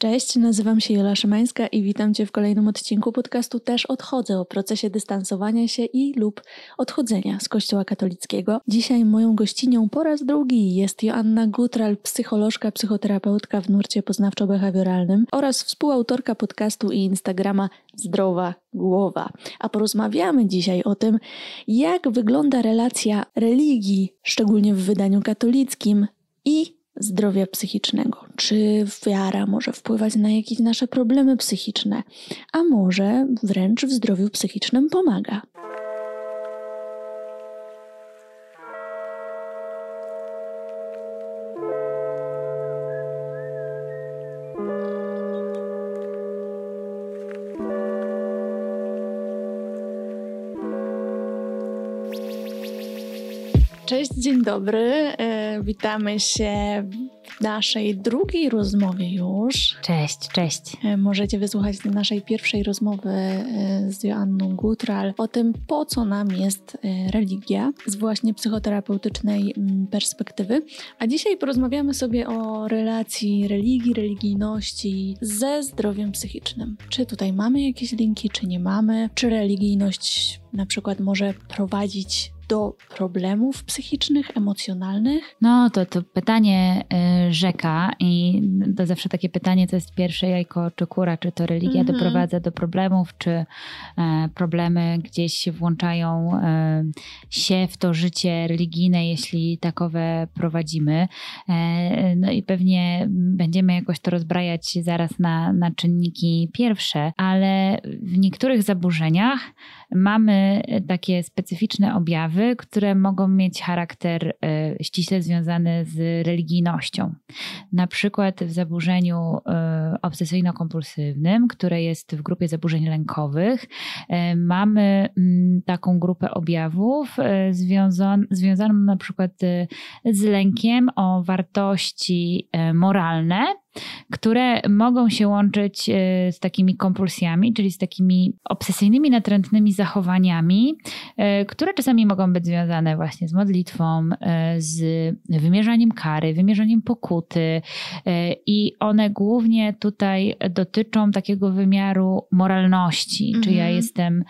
Cześć, nazywam się Jola Szymańska i witam Cię w kolejnym odcinku podcastu Też odchodzę o procesie dystansowania się i lub odchodzenia z Kościoła katolickiego. Dzisiaj moją gościnią po raz drugi jest Joanna Gutral, psycholożka, psychoterapeutka w nurcie poznawczo-behawioralnym oraz współautorka podcastu i Instagrama Zdrowa Głowa. A porozmawiamy dzisiaj o tym, jak wygląda relacja religii, szczególnie w wydaniu katolickim i zdrowia psychicznego. Czy wiara może wpływać na jakieś nasze problemy psychiczne, a może wręcz w zdrowiu psychicznym pomaga. Cześć, dzień dobry. E, witamy się w naszej drugiej rozmowie już. Cześć, cześć. E, możecie wysłuchać naszej pierwszej rozmowy e, z Joanną Gutral o tym, po co nam jest religia z właśnie psychoterapeutycznej mm, perspektywy. A dzisiaj porozmawiamy sobie o relacji religii, religijności ze zdrowiem psychicznym. Czy tutaj mamy jakieś linki, czy nie mamy? Czy religijność na przykład może prowadzić do problemów psychicznych, emocjonalnych? No to, to pytanie y, rzeka i to zawsze takie pytanie, co jest pierwsze jajko czy kura, czy to religia mhm. doprowadza do problemów, czy e, problemy gdzieś włączają e, się w to życie religijne, jeśli takowe prowadzimy. E, no i pewnie będziemy jakoś to rozbrajać zaraz na, na czynniki pierwsze, ale w niektórych zaburzeniach mamy takie specyficzne objawy, które mogą mieć charakter e, ściśle związany z religijnością. Na przykład w zaburzeniu e, obsesyjno-kompulsywnym, które jest w grupie zaburzeń lękowych, e, mamy mm, taką grupę objawów związaną na przykład z lękiem o wartości moralne, które mogą się łączyć e, z takimi kompulsjami, czyli z takimi obsesyjnymi, natrętnymi zachowaniami, e, które czasami mogą być związane właśnie z modlitwą, e, z wymierzaniem kary, wymierzaniem pokuty i one głównie tutaj dotyczą takiego wymiaru moralności, czy ja mhm. jestem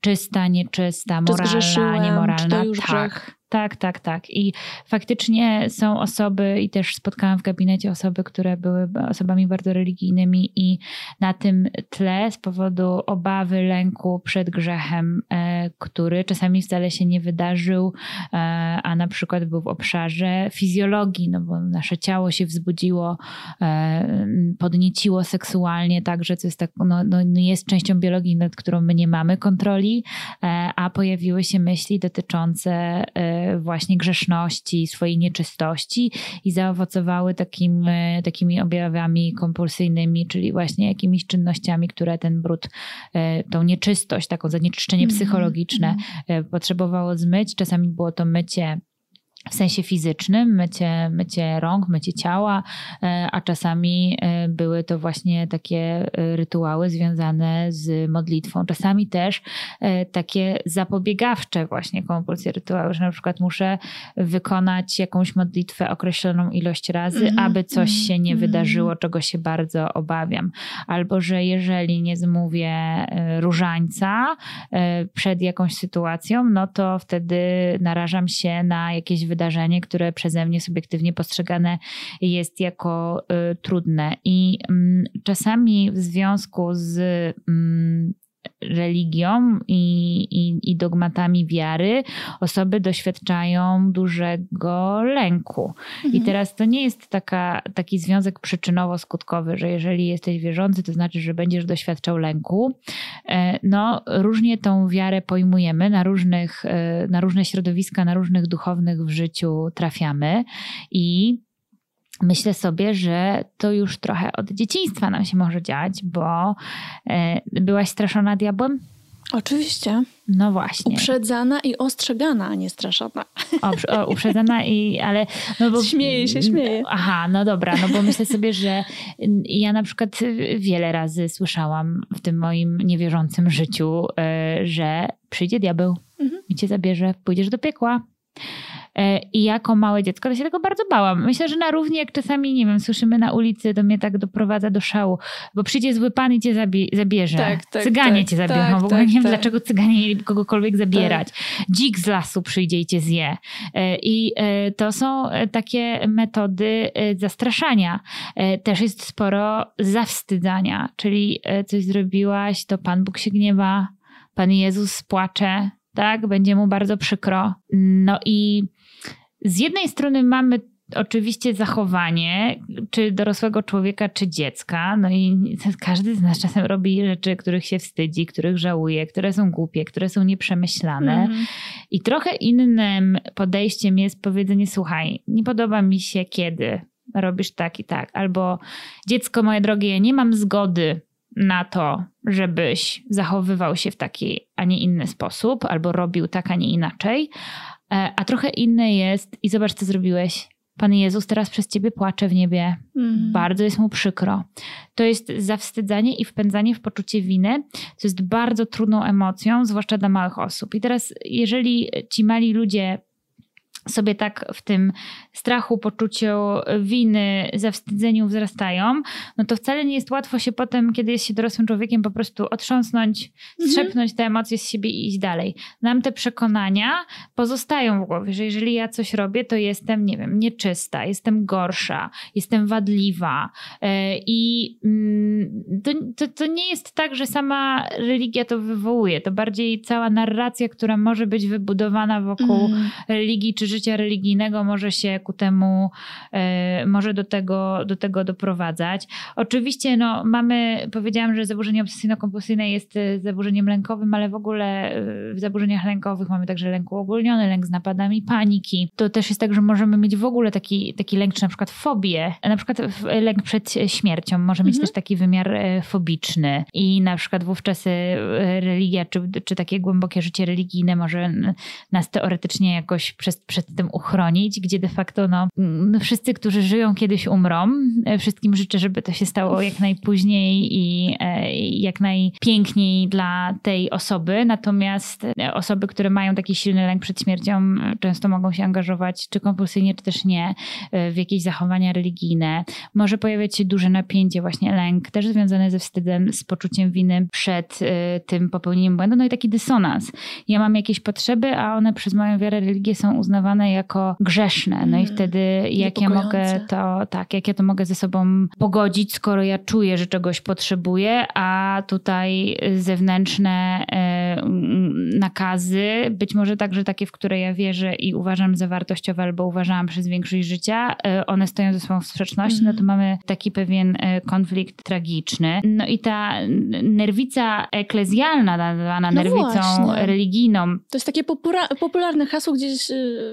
czysta, nieczysta, moralna, niemoralna. tak. Tak, tak, tak. I faktycznie są osoby, i też spotkałam w gabinecie osoby, które były osobami bardzo religijnymi, i na tym tle z powodu obawy, lęku przed grzechem, e, który czasami wcale się nie wydarzył, e, a na przykład był w obszarze fizjologii, no bo nasze ciało się wzbudziło, e, podnieciło seksualnie, także to jest, tak, no, no, jest częścią biologii, nad którą my nie mamy kontroli, a pojawiły się myśli dotyczące właśnie grzeszności, swojej nieczystości i zaowocowały takim, e, takimi objawami kompulsyjnymi, czyli właśnie jakimiś czynnościami, które ten brud, e, tą nieczystość, taką zanieczyszczenie mhm, psychologiczne mm -hmm. potrzebowało zmyć. Czasami było to mycie w sensie fizycznym, mycie, mycie rąk, mycie ciała, e, a czasami e, były to właśnie takie e, rytuały związane z modlitwą. Czasami też takie zapobiegawcze właśnie kompulsje rytuały, że na przykład muszę wykonać jakąś modlitwę określoną ilość razy, mm -hmm. aby coś się nie mm -hmm. wydarzyło, czego się bardzo obawiam. Albo, że jeżeli nie zmówię różańca przed jakąś sytuacją, no to wtedy narażam się na jakieś wydarzenie, które przeze mnie subiektywnie postrzegane jest jako y, trudne. I mm, czasami w związku z mm, religią i, i, i, dogmatami wiary osoby doświadczają dużego lęku. Mhm. I teraz to nie jest taka, taki związek przyczynowo-skutkowy, że jeżeli jesteś wierzący, to znaczy, że będziesz doświadczał lęku. E, no, różnie tą wiarę pojmujemy, na, różnych, e, na różne środowiska, na różnych duchownych w życiu trafiamy i myślę sobie, że to już trochę od dzieciństwa nam się może dziać, bo e, byłaś straszona diabłem? Oczywiście. No właśnie. Uprzedzana i ostrzegana, a nie straszona. O, o, uprzedzana i, ale... No bo, się, śmieję. Aha, no dobra, no bo myślę sobie, że ja na przykład wiele razy słyszałam w tym moim niewierzącym życiu, e, że przyjdzie diabeł mhm. i cię zabierze, pójdziesz do piekła. E, I jako małe dziecko to się tego bardzo bałam. Myślę, że na równi jak czasami, nie wiem, słyszymy na ulicy, to mnie tak doprowadza do szału, bo przyjdzie zły pan i cię zabie zabierze. Tak, tak, cyganie tak, cię zabiorą. Tak, w ogóle tak, nie wiem, tak. dlaczego cyganie mieli kogokolwiek zabierać. Dzik z lasu przyjdzie i cię zje. E, I e, to są takie metody zastraszania. Też jest sporo zawstydzania, czyli coś zrobiłaś, to Pan Bóg się gniewa, Pan Jezus płacze, tak? Będzie mu bardzo przykro. No i z jednej strony mamy oczywiście zachowanie, czy dorosłego człowieka, czy dziecka. No i każdy z nas czasem robi rzeczy, których się wstydzi, których żałuje, które są głupie, które są nieprzemyślane. Mm. I trochę innym podejściem jest powiedzenie: Słuchaj, nie podoba mi się, kiedy robisz tak i tak. Albo dziecko moje drogie, ja nie mam zgody na to, żebyś zachowywał się w taki, a nie inny sposób, albo robił tak, a nie inaczej. E, a trochę inne jest, i zobacz, co zrobiłeś. Pan Jezus teraz przez ciebie płacze w niebie. Mm. Bardzo jest mu przykro. To jest zawstydzanie i wpędzanie w poczucie winy, co jest bardzo trudną emocją, zwłaszcza dla małych osób. I teraz, jeżeli ci mali ludzie sobie tak w tym strachu, poczuciu winy, zawstydzeniu wzrastają, no to wcale nie jest łatwo się potem, kiedy jest się dorosłym człowiekiem, po prostu otrząsnąć, mhm. strzepnąć te emocje z siebie i iść dalej. Nam te przekonania pozostają w głowie, że jeżeli ja coś robię, to jestem, nie wiem, nieczysta, jestem gorsza, jestem wadliwa. E, I mm, to, to, to nie jest tak, że sama religia to wywołuje. To bardziej cała narracja, która może być wybudowana wokół mm. religii czy życia religijnego może się ku temu, e, może do tego, do tego doprowadzać. Oczywiście no, mamy, powiedziałam, że zaburzenie obsesyjno-kompulsyjne jest e, zaburzeniem lękowym, ale w ogóle e, w zaburzeniach lękowych mamy także lęk uogólniony, lęk z napadami paniki. To też jest tak, że możemy mieć w ogóle taki, taki lęk, czy na przykład fobię, na przykład lęk przed śmiercią może mieć mhm. też taki wymiar fobiczny i na przykład wówczas religia, czy, czy takie głębokie życie religijne może nas teoretycznie jakoś przed, przed tym uchronić, gdzie de facto no, wszyscy, którzy żyją, kiedyś umrą. E, wszystkim życzę, żeby to się stało jak najpóźniej i e, jak najpiękniej dla tej osoby. Natomiast e, osoby, które mają taki silny lęk przed śmiercią, często mogą się angażować, czy kompulsyjnie, czy też nie, w jakieś zachowania religijne. Może pojawiać się duże napięcie, właśnie lęk, też związany ze wstydem, z poczuciem winy przed tym popełnieniem błędu. No i taki dysonans. Ja mam jakieś potrzeby, a one przez moją wiarę, religię są uznawane jako grzeszne. No i mm. wtedy jak ja mogę to, tak, jak ja to mogę ze sobą pogodzić, skoro ja czuję, że czegoś potrzebuję, a tutaj zewnętrzne e, nakazy, być może także takie, w które ja wierzę i uważam za wartościowe albo uważałam przez większość życia, e, one stoją ze sobą w sprzeczności, no to mhm. mamy taki pewien e, konflikt tragiczny. No i ta nerwica eklezjalna, nazwana no nerwicą właśnie. religijną. To jest takie popularne hasło, gdzieś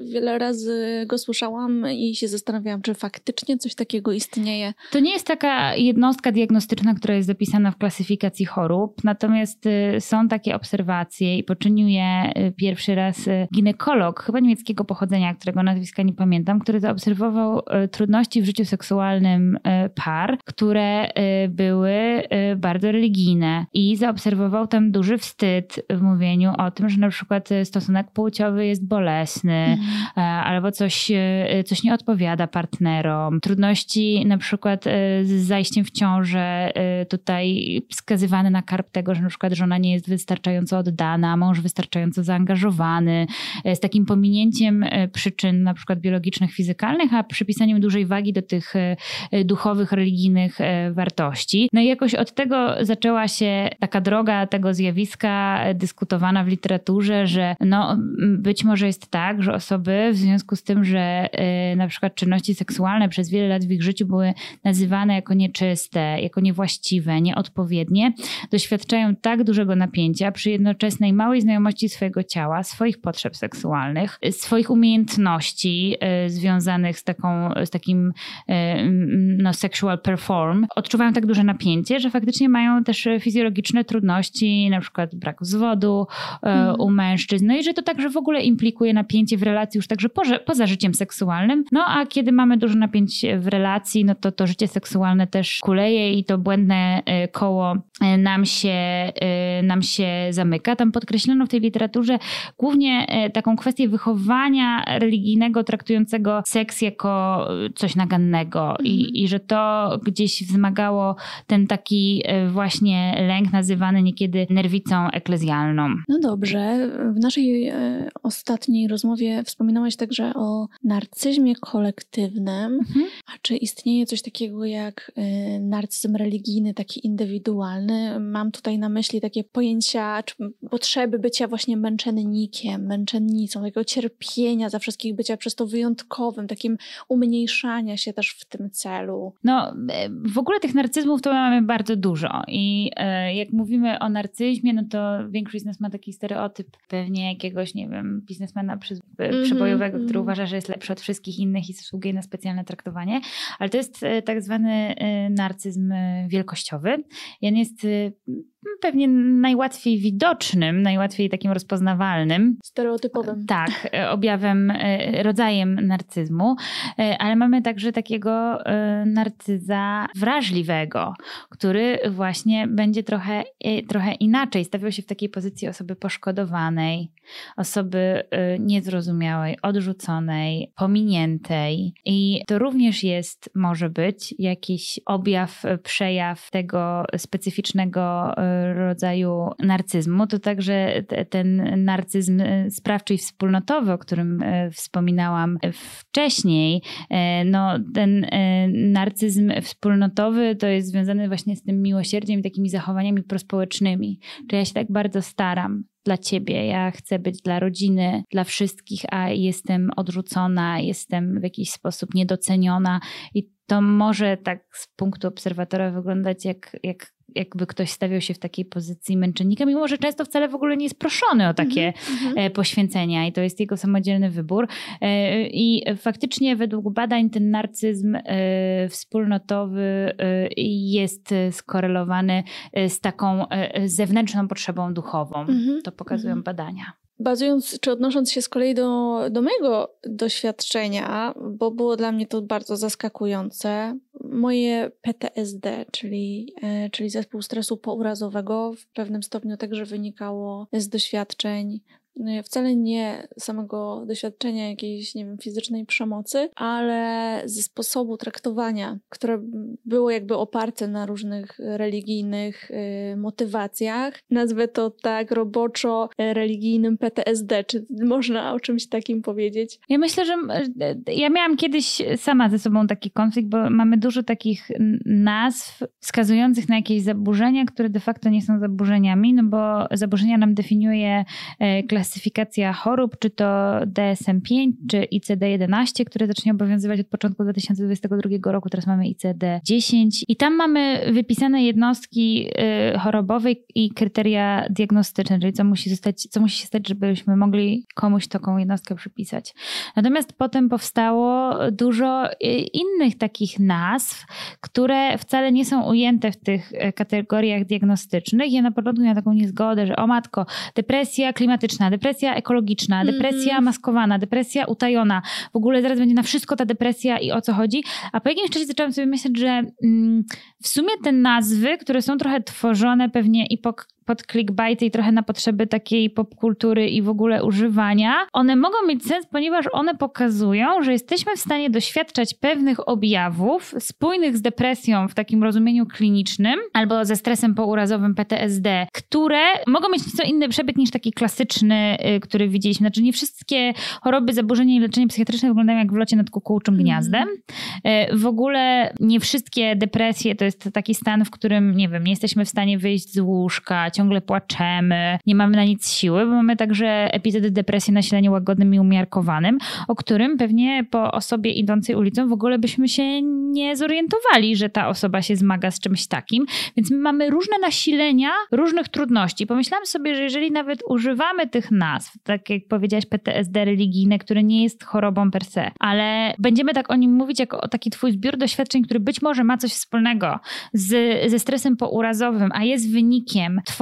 wiele razy go słyszałam i się zastanawiałam, czy faktycznie coś takiego istnieje. To nie jest taka jednostka diagnostyczna, która jest zapisana w klasyfikacji chorób, natomiast y, są takie obserwacje i poczynił je y, pierwszy raz y, ginekolog, chyba niemieckiego pochodzenia, którego nazwiska nie pamiętam, który zaobserwował trudności w życiu seksualnym par, które były bardzo religijne i zaobserwował tam duży wstyd w mówieniu o tym, że na przykład stosunek płciowy jest bolesny, mm. E, albo coś, e, coś nie odpowiada partnerom, trudności na przykład e, z zajściem w ciążę, tutaj wskazywany na karp tego, że na przykład żona nie jest wystarczająco oddana, mąż wystarczająco zaangażowany, z takim pominięciem przyczyn na przykład biologicznych, fizykalnych, a przypisaniem dużej wagi do tych duchowych, religijnych wartości. No i jakoś od tego zaczęła się taka droga tego zjawiska dyskutowana w literaturze, że no być może jest tak, że osoby w związku z tym, że y, na przykład czynności seksualne przez wiele lat w ich życiu były nazywane jako nieczyste, jako niewłaściwe, nieodpowiednie, doświadczają tak dużego napięcia przy jednoczesnej małej znajomości swojego ciała, swoich potrzeb seksualnych, swoich umiejętności y, związanych z taką, z takim y, no, sexual perform, odczuwają tak duże napięcie, że faktycznie mają też fizjologiczne trudności, na przykład brak zwodu mm. u mężczyzn, no i że to także w ogóle implikuje napięcie w relacji już także poza, poza życiem seksualnym. No a kiedy mamy dużo napięć w relacji, no to to życie seksualne też kuleje i to błędne e, koło e, nam się, e, nam się zamyka. Tam podkreślono w tej literaturze głównie taką kwestię wychowania religijnego, traktującego seks jako coś nagannego mhm. i, i że to gdzieś wzmagało ten taki właśnie lęk nazywany niekiedy nerwicą eklezjalną. No dobrze. W naszej ostatniej rozmowie wspominałaś także o narcyzmie kolektywnym. Mhm. A czy istnieje coś takiego jak narcyzm religijny, taki indywidualny? Mam tutaj na myśli takie pojęcia, czy potrzeby bycia właśnie męczennikiem, męczennicą, takiego cierpienia za wszystkich, bycia przez to wyjątkowym, takim umniejszania się też w tym celu. No, e, w ogóle tych narcyzmów to mamy bardzo dużo i e, jak mówimy o narcyzmie, no to większość z nas ma taki stereotyp pewnie jakiegoś, nie wiem, biznesmena przy, mm-hmm, przebojowego, mm-hmm. który mhm. uważa, że jest lepszy od wszystkich innych i zasługuje na specjalne traktowanie, ale to jest e, tak zwany narcyzm wielkościowy. I on jest pewnie najłatwiej widocznym, najłatwiej takim rozpoznawalnym. Stereotypowym. Tak, e, objawem, e, rodzajem narcyzmu, e, ale mamy także takiego narcyza wrażliwego, który właśnie będzie trochę, trochę inaczej stawiał się w takiej pozycji osoby poszkodowanej, osoby niezrozumiałej, odrzuconej, pominiętej. I to również jest, może być jakiś objaw, przejaw tego specyficznego rodzaju narcyzmu, to także ten narcyzm sprawczy i wspólnotowy, o którym e, wspominałam wcześniej, e, no ten e, narcyzm wspólnotowy to jest związany właśnie z tym miłosierdziem i takimi zachowaniami prospołecznymi. Czy ja się tak bardzo staram, dla ciebie, ja chcę być dla rodziny, dla wszystkich, a jestem odrzucona, jestem w jakiś sposób niedoceniona i to może tak z punktu obserwatora wyglądać jak, jak jakby ktoś stawiał się w takiej pozycji męczennika, mimo że często wcale w ogóle nie jest proszony o takie mm-hmm. poświęcenia i to jest jego samodzielny wybór. E, I faktycznie według badań ten narcyzm e, wspólnotowy jest skorelowany z taką zewnętrzną potrzebą duchową. Mm-hmm. To pokazują mm-hmm. badania bazując, czy odnosząc się z kolei do, do mojego doświadczenia, bo było dla mnie to bardzo zaskakujące, moje PTSD, czyli, e, czyli zespół stresu pourazowego, w pewnym stopniu także wynikało z doświadczeń wcale nie samego doświadczenia jakiejś, nie wiem, fizycznej przemocy, ale ze sposobu traktowania, które było jakby oparte na różnych religijnych y, motywacjach. Nazwę to tak roboczo religijnym PTSD. Czy można o czymś takim powiedzieć? Ja myślę, że ja miałam kiedyś sama ze sobą taki konflikt, bo mamy dużo takich nazw wskazujących na jakieś zaburzenia, które de facto nie są zaburzeniami, no bo zaburzenia nam definiuje e, klasyfikacja chorób, czy to DSM-5, czy ICD-11, które zacznie obowiązywać od początku 2022 roku. Teraz mamy ICD-10 i tam mamy wypisane jednostki y, chorobowe i kryteria diagnostyczne, czyli co musi, zostać, co musi się stać, żebyśmy mogli komuś taką jednostkę przypisać. Natomiast potem powstało dużo y, innych takich nazw, które wcale nie są ujęte w tych y, kategoriach diagnostycznych. Ja na początku miałam taką niezgodę, że o matko, depresja klimatyczna, depresja ekologiczna, mhm. depresja mm. maskowana, depresja utajona. W ogóle zaraz będzie na wszystko ta depresja i o co chodzi. A po jakimś czasie zaczęłam sobie myśleć, że mm, w sumie te nazwy, które są trochę tworzone pewnie i po pod clickbaity i trochę na potrzeby takiej popkultury i w ogóle używania, one mogą mieć sens, ponieważ one pokazują, że jesteśmy w stanie doświadczać pewnych objawów spójnych z depresją w takim rozumieniu klinicznym albo ze stresem pourazowym PTSD, które mogą mieć nieco inny przebieg niż taki klasyczny, y, który widzieliśmy. Znaczy nie wszystkie choroby, zaburzenia i leczenie psychiatryczne wyglądają jak w locie nad kukułczym mhm. gniazdem. Y, w ogóle nie wszystkie depresje to jest taki stan, w którym, nie wiem, nie jesteśmy w stanie wyjść z łóżka, ciągle płaczemy, nie mamy na nic siły, bo mamy także epizody depresji na sileniu łagodnym i umiarkowanym, o którym pewnie po osobie idącej ulicą w ogóle byśmy się nie zorientowali, że ta osoba się zmaga z czymś takim. Więc my mamy różne nasilenia różnych trudności. Pomyślałam sobie, że jeżeli nawet używamy tych nazw, tak jak powiedziałaś, PTSD religijne, które nie jest chorobą per se, ale będziemy tak o nim mówić jako o taki twój zbiór doświadczeń, który być może ma coś wspólnego z, ze stresem pourazowym, a jest wynikiem Twojego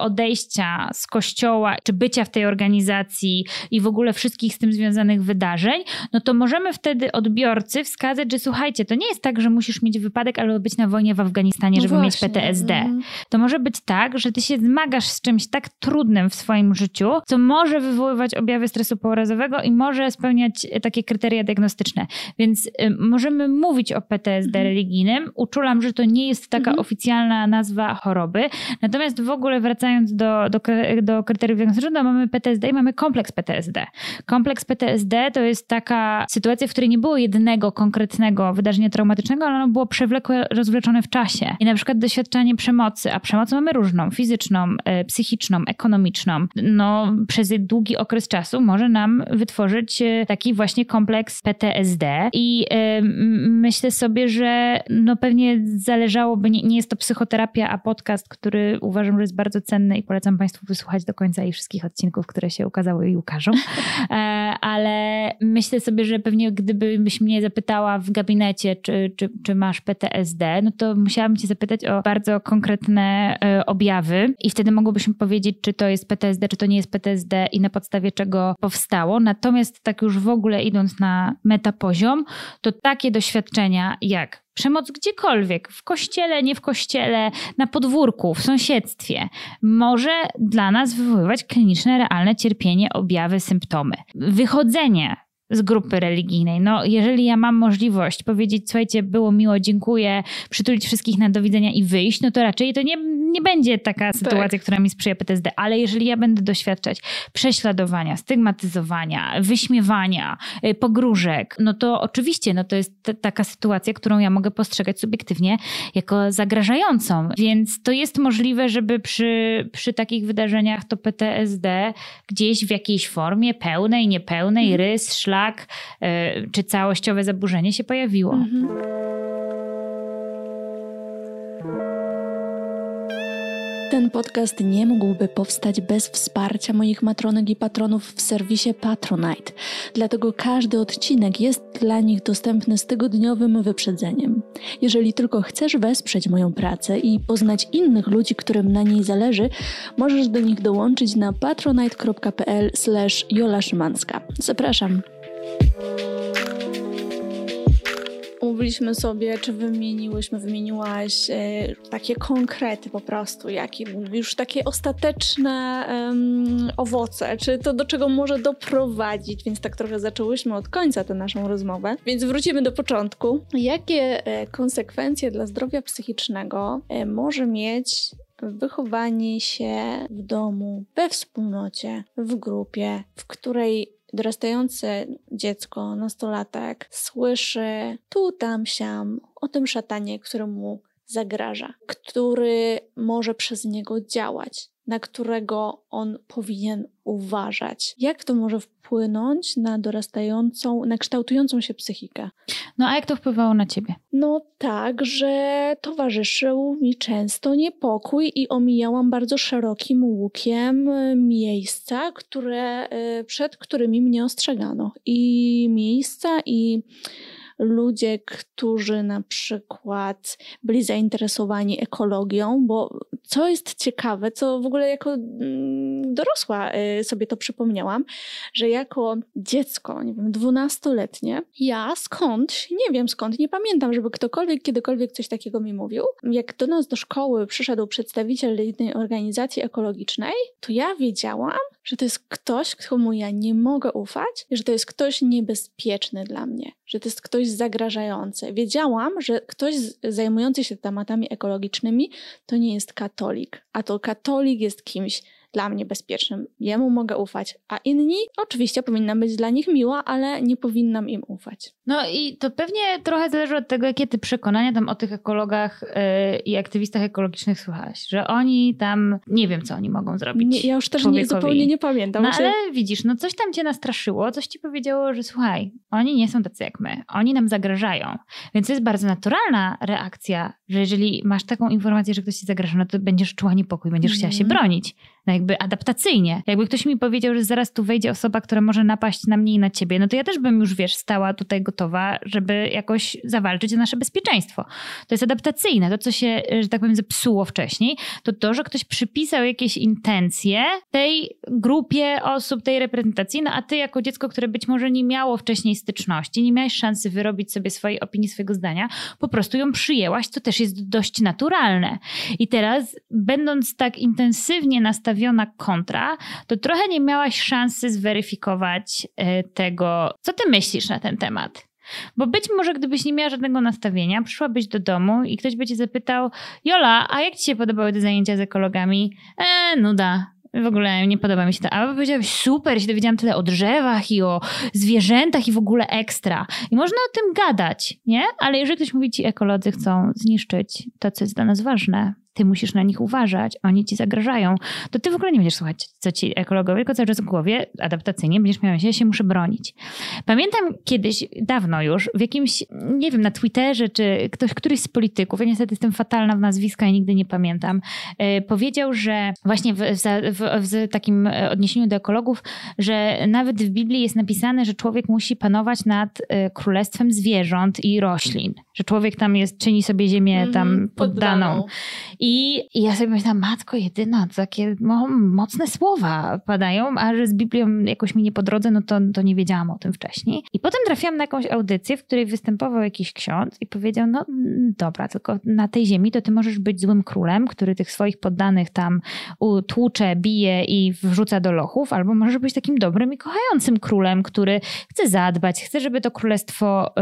odejścia z kościoła, czy bycia w tej organizacji i w ogóle wszystkich z tym związanych wydarzeń, no to możemy wtedy odbiorcy wskazać, że słuchajcie, to nie jest tak, że musisz mieć wypadek albo być na wojnie w Afganistanie, no żeby właśnie. mieć PTSD. Mm. To może być tak, że ty się zmagasz z czymś tak trudnym w swoim życiu, co może wywoływać objawy stresu pourazowego i może spełniać takie kryteria diagnostyczne. Więc y, możemy mówić o PTSD mm. religijnym. Uczulam, że to nie jest taka mm. oficjalna nazwa choroby. Natomiast w ogóle wracając do, do, do kryteriów diagnostycznych, mamy PTSD i mamy kompleks PTSD. Kompleks PTSD to jest taka sytuacja, w której nie było jednego konkretnego wydarzenia traumatycznego, ale ono było przewlekłe, rozwleczone w czasie. I na przykład doświadczenie przemocy, a przemoc mamy różną, fizyczną, e, psychiczną, ekonomiczną, no przez długi okres czasu może nam wytworzyć e, taki właśnie kompleks PTSD i y, myślę sobie, że no pewnie zależałoby, nie, nie jest to psychoterapia, a podcast, który uważam, że jest bardzo cenny i polecam Państwu wysłuchać do końca i wszystkich odcinków, które się ukazały i ukażą. E, ale myślę sobie, że pewnie gdybyś mnie zapytała w gabinecie, czy, czy, czy masz PTSD, no to musiałabym Cię zapytać o bardzo konkretne e, objawy i wtedy mogłybyśmy powiedzieć, czy to jest PTSD, czy to nie jest PTSD i na podstawie czego powstało. Natomiast tak już w ogóle idąc na metapoziom, to takie doświadczenia jak Przemoc gdziekolwiek, w kościele, nie w kościele, na podwórku, w sąsiedztwie, może dla nas wywoływać kliniczne, realne cierpienie, objawy, symptomy. Wychodzenie z grupy religijnej. No, jeżeli ja mam możliwość powiedzieć, słuchajcie, było miło, dziękuję, przytulić wszystkich na do widzenia i wyjść, no to raczej to nie, nie będzie taka tak. sytuacja, tak. która mi sprzyja PTSD, ale jeżeli ja będę doświadczać prześladowania, stygmatyzowania, wyśmiewania, y, pogróżek, no to oczywiście, no to jest taka sytuacja, którą ja mogę postrzegać subiektywnie jako zagrażającą. Więc to jest możliwe, żeby przy, przy takich wydarzeniach to PTSD gdzieś w jakiejś formie pełnej, niepełnej, mm. rys, szlak, e, czy całościowe zaburzenie się pojawiło. Mhm. Ten podcast nie mógłby powstać bez wsparcia moich matronek i patronów w serwisie Patronite, dlatego każdy odcinek jest dla nich dostępny z tygodniowym wyprzedzeniem. Jeżeli tylko chcesz wesprzeć moją pracę i poznać innych ludzi, którym na niej zależy, możesz do nich dołączyć na patronite.pl/jola Szymanska. Zapraszam. Umówiliśmy sobie, czy wymieniłyśmy, wymieniłaś e, takie konkrety po prostu, jakie już takie ostateczne owoce, czy to do czego może doprowadzić, więc tak trochę zaczęłyśmy od końca tę naszą rozmowę. Więc wrócimy do początku. Jakie e, konsekwencje dla zdrowia psychicznego e, może mieć wychowanie się w domu, we wspólnocie, w grupie, w której dorastające dziecko, nastolatek słyszy tu, tam, siam o tym szatanie, który mu zagraża, który może przez niego działać, na którego on powinien uważać. Jak to może wpłynąć na dorastającą, na kształtującą się psychikę? No a jak to wpływało na ciebie? No tak, że towarzyszył mi często niepokój i omijałam bardzo szerokim łukiem miejsca, które, e, przed którymi mnie ostrzegano. I miejsca i ludzie, którzy na przykład byli zainteresowani ekologią, bo co jest ciekawe, co w ogóle jako mm, dorosła y, sobie to przypomniałam, że jako dziecko, nie wiem, dwunastoletnie, ja skąd, nie wiem skąd, nie pamiętam, żeby ktokolwiek kiedykolwiek coś takiego mi mówił. Jak do nas do szkoły przyszedł przedstawiciel jednej organizacji ekologicznej, to ja wiedziałam, że to jest ktoś, komu ja nie mogę ufać, że to jest ktoś niebezpieczny dla mnie, że to jest ktoś zagrażający. Wiedziałam, że ktoś zajmujący się tematami ekologicznymi to nie jest katolik, a to katolik jest kimś dla mnie bezpiecznym. Jemu mogę ufać, a inni oczywiście powinnam być dla nich miła, ale nie powinnam im ufać. No i to pewnie trochę zależy od tego, jakie ty przekonania tam o tych ekologach yy, i aktywistach ekologicznych słuchałaś, że oni tam, nie wiem co oni mogą zrobić nie, Ja już też nie, zupełnie nie pamiętam. No ale widzisz, no coś tam cię nastraszyło, coś ci powiedziało, że słuchaj, oni nie są tacy jak my, oni nam zagrażają. Więc to jest bardzo naturalna reakcja, że jeżeli masz taką informację, że ktoś ci zagraża, no to będziesz czuła niepokój, będziesz mm. chciała się mhm. bronić no jakby adaptacyjnie. Jakby ktoś mi powiedział, że zaraz tu wejdzie osoba, która może napaść na mnie i na ciebie, no to ja też bym już, wiesz, stała tutaj gotowa, żeby jakoś zawalczyć o nasze bezpieczeństwo. To jest adaptacyjne. To, co się, że tak powiem, zepsuło wcześniej, to to, że ktoś przypisał jakieś intencje tej grupie osób, tej reprezentacji, no a ty jako dziecko, które być może nie miało wcześniej styczności, nie miałeś szansy wyrobić sobie swojej opinii, swojego zdania, po prostu ją przyjęłaś, co też jest dość naturalne. I teraz, będąc tak intensywnie nastawiona kontra, to trochę nie miałaś szansy zweryfikować e, tego, co ty myślisz na ten temat. Bo być może gdybyś nie miała żadnego nastawienia, przyszłabyś do domu i ktoś by cię zapytał, Jola, a jak ci się podobały te zajęcia z ekologami? Eee, nuda w ogóle nie podoba mi się to. A powiedziałeś, super, się dowiedziałam tyle o drzewach i o zwierzętach i w ogóle ekstra. I można o tym gadać, nie? Ale jeżeli ktoś mówi ci, ekolodzy chcą zniszczyć to, co jest dla nas ważne, ty musisz na nich uważać, oni ci zagrażają, to ty w ogóle nie będziesz słuchać, co ci ekologowie, tylko cały czas w głowie adaptacyjnie będziesz miał się, ja się muszę bronić. Pamiętam kiedyś, dawno już, w jakimś, nie wiem, na Twitterze, czy ktoś, któryś z polityków, ja niestety jestem fatalna w nazwiska i nigdy nie pamiętam, yy, powiedział, że właśnie w, w, w, takim odniesieniu do ekologów, że nawet w Biblii jest napisane, że człowiek musi panować nad y, królestwem zwierząt i roślin, że człowiek tam jest, czyni sobie ziemię mm tam poddaną. poddaną. I, I ja sobie myślałam, matko jedyna, takie no, mocne słowa padają, a że z Biblią jakoś mi nie po drodze, no to, to nie wiedziałam o tym wcześniej. I potem trafiłam na jakąś audycję, w której występował jakiś ksiądz i powiedział, no dobra, tylko na tej ziemi to ty możesz być złym królem, który tych swoich poddanych tam tłucze, bije i wrzuca do lochów, albo możesz być takim dobrym i kochającym królem, który chce zadbać, chce, żeby to królestwo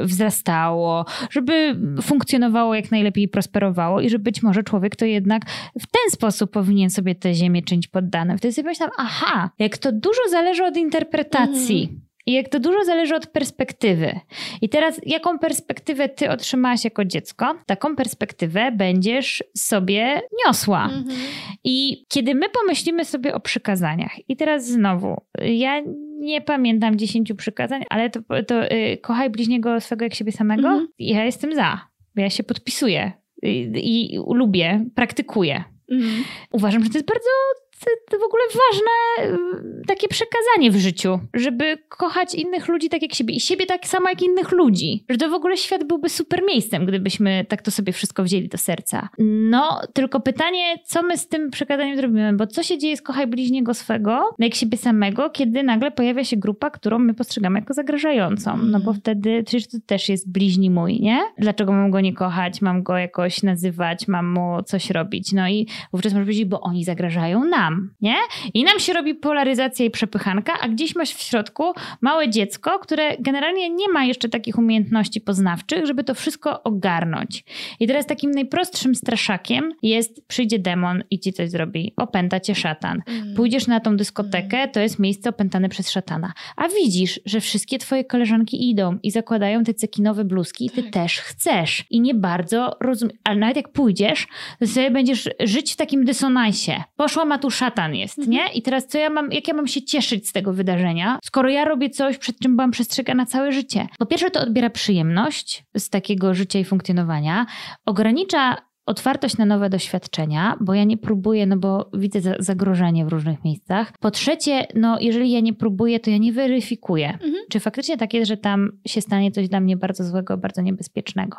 yy, wzrastało, żeby funkcjonowało jak najlepiej prosperowało i że być może człowiek to jednak w ten sposób powinien sobie tę ziemię czynić poddanym. Wtedy sobie myślałam, aha, jak to dużo zależy od interpretacji. Mm. I jak to dużo zależy od perspektywy. I teraz, jaką perspektywę ty otrzymałaś jako dziecko, taką perspektywę będziesz sobie niosła. -hmm. I kiedy my pomyślimy sobie o przykazaniach, i teraz znowu, ja nie pamiętam dziesięciu przykazań, ale to, to yy, kochaj bliźniego swego jak siebie samego. -hmm. Ja jestem za. Ja się podpisuję i, i lubię, praktykuję. Mhm. Uważam, że to jest bardzo w ogóle ważne y, takie przekazanie w życiu, żeby kochać innych ludzi tak jak siebie i siebie tak samo jak innych ludzi. Że to w ogóle świat byłby super miejscem, gdybyśmy tak to sobie wszystko wzięli do serca. No, tylko pytanie, co my z tym przekazaniem zrobimy, bo co się dzieje z kochaj bliźniego swego, jak siebie samego, kiedy nagle pojawia się grupa, którą my postrzegamy jako zagrażającą. No bo mhm. wtedy przecież to też jest bliźni mój, nie? Dlaczego mam go nie kochać, mam go jakoś nazywać, mam mu coś robić? No i wówczas może powiedzieć, bo oni zagrażają nam nam, nie? I nam się robi polaryzacja i przepychanka, a gdzieś masz w środku małe dziecko, które generalnie nie ma jeszcze takich umiejętności poznawczych, żeby to wszystko ogarnąć. I teraz takim najprostszym straszakiem jest przyjdzie demon i ci coś zrobi. Opęta cię szatan. Mm. Pójdziesz na tą dyskotekę, mm. to jest miejsce opętane przez szatana. A widzisz, że wszystkie twoje koleżanki idą i zakładają te cekinowe bluzki i ty tak. też chcesz. I nie bardzo rozumiesz. Ale nawet jak pójdziesz, to sobie będziesz żyć w takim dysonansie. Poszła matusza szatan jest, mhm. nie? I teraz co ja mam, jak ja mam się cieszyć z tego wydarzenia, skoro ja robię coś, przed czym byłam przestrzegana całe życie? Po pierwsze, to odbiera przyjemność z takiego życia i funkcjonowania, ogranicza otwartość na nowe doświadczenia, bo ja nie próbuję, no bo widzę zagrożenie w różnych miejscach. Po trzecie, no jeżeli ja nie próbuję, to ja nie weryfikuję, mhm. czy faktycznie tak jest, że tam się stanie coś dla mnie bardzo złego, bardzo niebezpiecznego.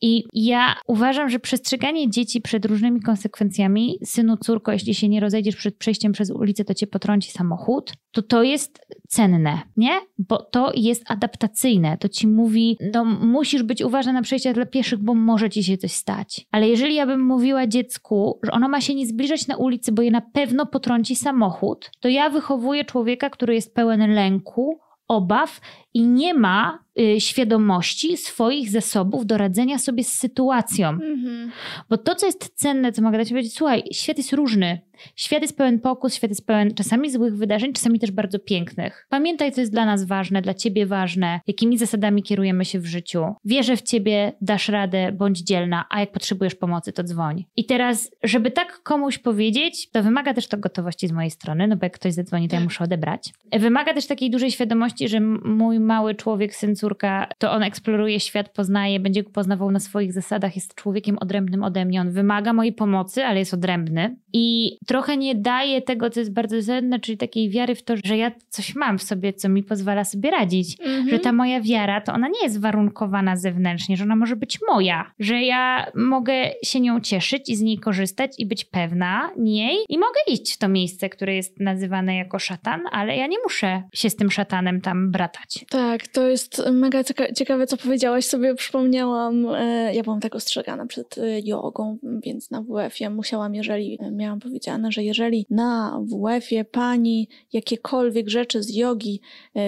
I ja uważam, że przestrzeganie dzieci przed różnymi konsekwencjami, synu, córko, jeśli się nie rozejdziesz przed przejściem przez ulicę, to cię potrąci samochód, to to jest cenne, nie? Bo to jest adaptacyjne. To ci mówi, no musisz być uważna na przejściach dla pieszych, bo może ci się coś stać. Ale jeżeli ja bym mówiła dziecku, że ono ma się nie zbliżać na ulicy, bo je na pewno potrąci samochód, to ja wychowuję człowieka, który jest pełen lęku, obaw i nie ma y, świadomości swoich zasobów do radzenia sobie z sytuacją. Mm-hmm. Bo to, co jest cenne, co mogę dać powiedzieć, słuchaj, świat jest różny. Świat jest pełen pokus, świat jest pełen czasami złych wydarzeń, czasami też bardzo pięknych. Pamiętaj, co jest dla nas ważne, dla ciebie ważne, jakimi zasadami kierujemy się w życiu. Wierzę w ciebie, dasz radę, bądź dzielna, a jak potrzebujesz pomocy, to dzwoń. I teraz, żeby tak komuś powiedzieć, to wymaga też to gotowości z mojej strony, no bo jak ktoś zadzwoni, to ja muszę odebrać. Wymaga też takiej dużej świadomości, że mój mały człowiek, syn, córka, to on eksploruje świat, poznaje, będzie go poznawał na swoich zasadach, jest człowiekiem odrębnym ode mnie. On wymaga mojej pomocy, ale jest odrębny. I trochę nie daje tego, co jest bardzo cenne, czyli takiej wiary w to, że ja coś mam w sobie, co mi pozwala sobie radzić. Mhm. Że ta moja wiara, to ona nie jest warunkowana zewnętrznie, że ona może być moja. Że ja mogę się nią cieszyć i z niej korzystać i być pewna niej i mogę iść w to miejsce, które jest nazywane jako szatan, ale ja nie muszę się z tym szatanem tam bratać. Tak, to jest mega ciekawe, co powiedziałaś. Sobie przypomniałam, e, ja byłam tak ostrzegana przed e, jogą, więc na WF-ie musiałam, jeżeli e, miałam powiedziane, że jeżeli na WF-ie pani jakiekolwiek rzeczy z jogi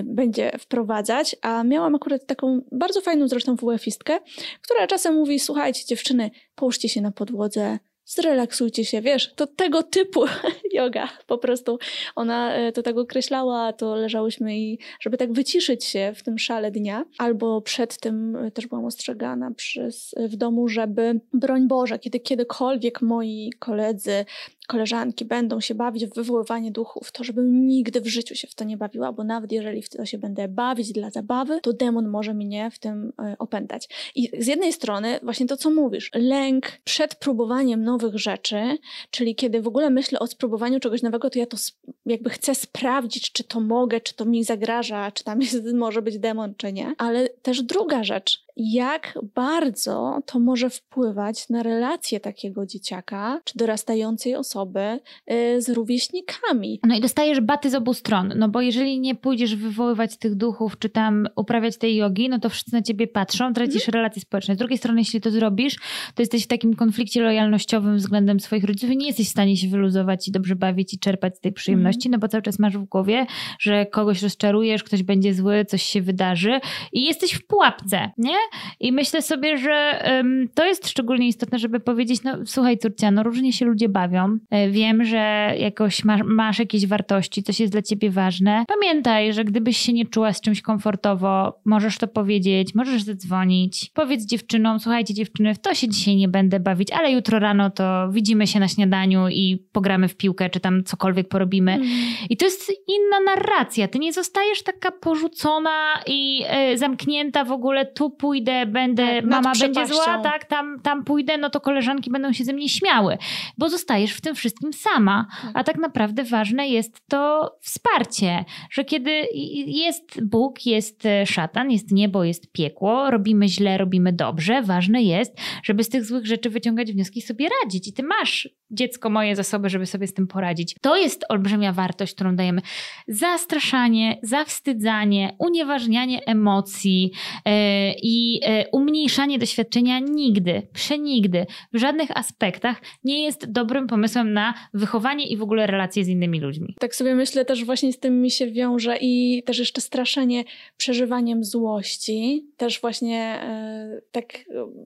będzie wprowadzać, a miałam akurat taką bardzo fajną zresztą WF-istkę, która czasem mówi, słuchajcie dziewczyny, połóżcie się na podłodze, zrelaksujcie się, wiesz, to tego typu yoga, po prostu ona to e, tak określała, to leżałyśmy i żeby tak wyciszyć się w tym szale dnia, albo przed tym e, też byłam ostrzegana przez, w domu, żeby broń Boże, kiedy kiedykolwiek moi koledzy koleżanki będą się bawić w wywoływanie duchów, to żebym nigdy w życiu się w to nie bawiła, bo nawet jeżeli w to się będę bawić dla zabawy, to demon może mnie w tym e, opętać. I z jednej strony właśnie to, co mówisz, lęk przed próbowaniem nowych rzeczy, czyli kiedy w ogóle myślę o spróbowaniu czegoś nowego, to ja to jakby chcę sprawdzić, czy to mogę, czy to mi zagraża, czy tam jest, może być demon, czy nie. Ale też druga rzecz, jak bardzo to może wpływać na relacje takiego dzieciaka czy dorastającej osoby y, z rówieśnikami. No i dostajesz baty z obu stron, no bo jeżeli nie pójdziesz wywoływać tych duchów, czy tam uprawiać tej jogi, no to wszyscy na ciebie patrzą, tracisz mhm. relacje społeczne. Z drugiej strony, jeśli to zrobisz, to jesteś w takim konflikcie lojalnościowym względem swoich rodziców i nie jesteś w stanie się wyluzować i dobrze bawić i czerpać z tej przyjemności, mhm. no bo cały czas masz w głowie, że kogoś rozczarujesz, ktoś będzie zły, coś się wydarzy i jesteś w pułapce, nie? I myślę sobie, że to jest szczególnie istotne, żeby powiedzieć, no słuchaj córcia, no różnie się ludzie bawią. E, wiem, że jakoś masz, masz jakieś wartości, coś jest dla ciebie ważne. Pamiętaj, że gdybyś się nie czuła z czymś komfortowo, możesz to powiedzieć, możesz zadzwonić. Powiedz dziewczynom, słuchajcie dziewczyny, w to się dzisiaj nie będę bawić, ale jutro rano to widzimy się na śniadaniu i pogramy w piłkę, czy tam cokolwiek porobimy. Mm. I to jest inna narracja. Ty nie zostajesz taka porzucona i y, zamknięta w ogóle, tu pójdę będę, tak, mama będzie zła, tak, tam, tam pójdę, no to koleżanki będą się ze mnie śmiały, bo zostajesz w tym wszystkim sama. Tak. A tak naprawdę ważne jest to wsparcie, że kiedy jest Bóg, jest e, szatan, jest niebo, jest piekło, robimy źle, robimy dobrze, ważne jest, żeby z tych złych rzeczy wyciągać wnioski i sobie radzić. I ty masz dziecko moje zasoby, żeby sobie z tym poradzić. To jest olbrzymia wartość, którą dajemy. Zastraszanie, zawstydzanie, unieważnianie emocji yy, i E, umniejszanie doświadczenia nigdy, przenigdy, w żadnych aspektach nie jest dobrym pomysłem na wychowanie i w ogóle relacje z innymi ludźmi. Tak sobie myślę też właśnie z tym mi się wiąże i też jeszcze straszenie przeżywaniem złości. Też właśnie e, tak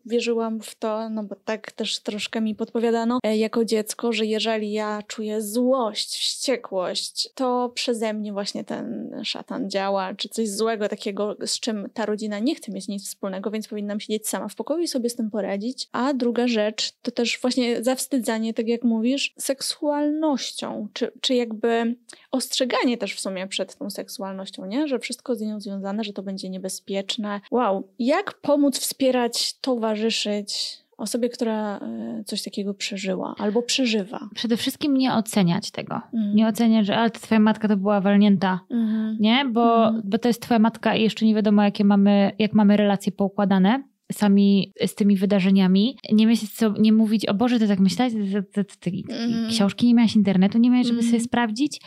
wierzyłam w to, no bo tak też troszkę mi podpowiadano e, jako dziecko, że jeżeli ja czuję złość, wściekłość, to przeze mnie właśnie ten szatan działa, czy coś złego takiego, z czym ta rodzina nie chce mieć nic wspólnego więc powinnam siedzieć sama w pokoju i sobie z tym poradzić. A druga rzecz to też właśnie zawstydzanie, tak jak mówisz, seksualnością, czy, czy jakby ostrzeganie też w sumie przed tą seksualnością, nie? Że wszystko z nią związane, że to będzie niebezpieczne. Wow, jak pomóc wspierać, towarzyszyć osobie, która e, coś takiego przeżyła albo przeżywa. Przede wszystkim nie oceniać tego. Mm. Nie oceniać, że ale twoja matka to była walnięta, mm. nie? Bo, mm. bo to jest twoja matka i jeszcze nie wiadomo, jakie mamy, jak mamy relacje poukładane sami z tymi wydarzeniami. Nie myśleć, co, nie mówić, o Boże, ty tak myślałeś, ty, ty, ty, mm. książki nie miałaś internetu, nie miałaś, żeby mm. sobie sprawdzić.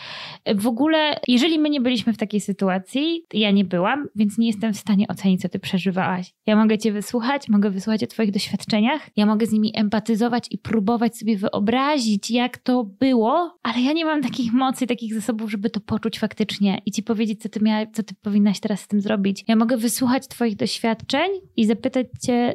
W ogóle, jeżeli my nie byliśmy w takiej sytuacji, ja nie byłam, więc nie jestem w stanie ocenić, co ty przeżywałaś. Ja mogę cię wysłuchać, mogę wysłuchać o twoich doświadczeniach, ja mogę z nimi empatyzować i próbować sobie wyobrazić, jak to było, ale ja nie mam takich mocy, takich zasobów, żeby to poczuć faktycznie i ci powiedzieć, co ty, miała, co ty powinnaś teraz z tym zrobić. Ja mogę wysłuchać twoich doświadczeń i zapytać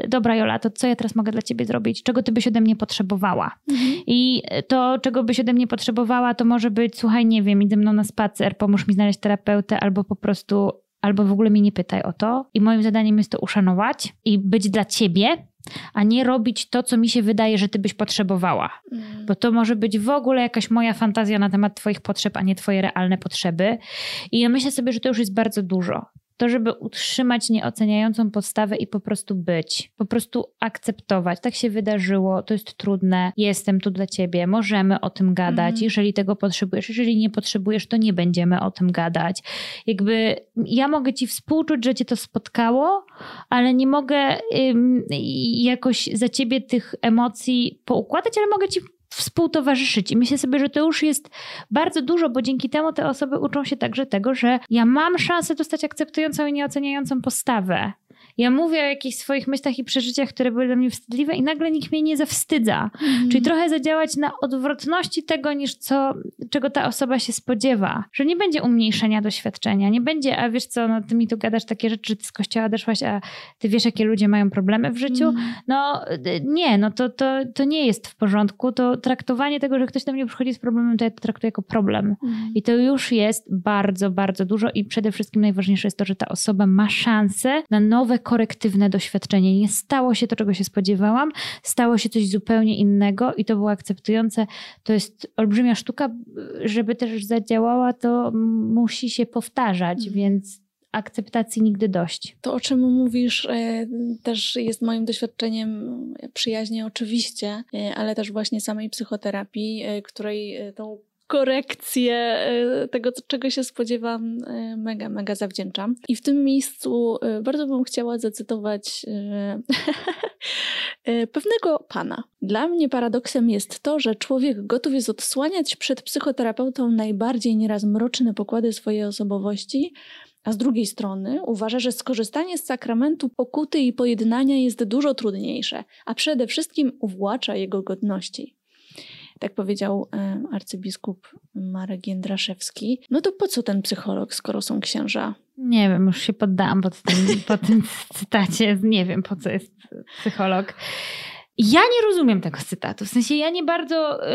dobra Jola, to co ja teraz mogę dla ciebie zrobić? Czego ty byś ode mnie potrzebowała? Mhm. I to, czego byś ode mnie potrzebowała, to może być, słuchaj, nie wiem, idź ze mną na spacer, pomóż mi znaleźć terapeutę, albo po prostu, albo w ogóle mnie nie pytaj o to. I moim zadaniem jest to uszanować i być dla ciebie, a nie robić to, co mi się wydaje, że ty byś potrzebowała. Mm. Bo to może być w ogóle jakaś moja fantazja na temat twoich potrzeb, a nie twoje realne potrzeby. I ja myślę sobie, że to już jest bardzo dużo to, żeby utrzymać nieoceniającą postawę i po prostu być, po prostu akceptować. Tak się wydarzyło, to jest trudne, jestem tu dla ciebie, możemy o tym gadać. Mm. Jeżeli tego potrzebujesz, jeżeli nie potrzebujesz, to nie będziemy o tym gadać. Jakby ja mogę ci współczuć, że cię to spotkało, ale nie mogę ym, jakoś za ciebie tych emocji poukładać, ale mogę ci współtowarzyszyć. I myślę sobie, że to już jest bardzo dużo, bo dzięki temu te osoby uczą się także tego, że ja mam szansę dostać akceptującą i nieoceniającą postawę. Ja mówię o jakichś swoich myślach i przeżyciach, które były dla mnie wstydliwe i nagle nikt mnie nie zawstydza. Mm. Czyli trochę zadziałać na odwrotności tego, niż co, czego ta osoba się spodziewa. Że nie będzie umniejszenia doświadczenia, nie będzie, a wiesz co, no ty mi tu gadasz takie rzeczy, że ty z kościoła odeszłaś, a ty wiesz, jakie ludzie mają problemy w życiu. Mm. No nie, no to, to, to nie jest w porządku. To traktowanie tego, że ktoś do mnie przychodzi z problemem, to ja to traktuję jako problem. Mm. I to już jest bardzo, bardzo dużo i przede wszystkim najważniejsze jest to, że ta osoba ma szansę na nowe korektywne doświadczenie. Nie stało się to, czego się spodziewałam, stało się coś zupełnie innego i to było akceptujące. To jest olbrzymia sztuka, żeby też zadziałała, to musi się powtarzać, mhm. więc akceptacji nigdy dość. To, o czym mówisz, e, też jest moim doświadczeniem przyjaźnie oczywiście, e, ale też właśnie samej psychoterapii, e, której tą korekcję y, tego, czego się spodziewam, y, mega, mega zawdzięczam. I w tym miejscu y, bardzo bym chciała zacytować pewnego pana. Dla mnie paradoksem jest to, że człowiek gotów jest odsłaniać przed psychoterapeutą najbardziej nieraz mroczne pokłady swojej osobowości, a z drugiej strony uważa, że skorzystanie z sakramentu pokuty i pojednania jest dużo trudniejsze, a przede wszystkim uwłacza jego godności tak powiedział arcybiskup Marek Jędraszewski. No to po co ten psycholog, skoro są księża? Nie wiem, już się poddałam pod tym, pod tym cytacie. Nie wiem, po co jest psycholog. Ja nie rozumiem tego cytatu. W sensie ja nie bardzo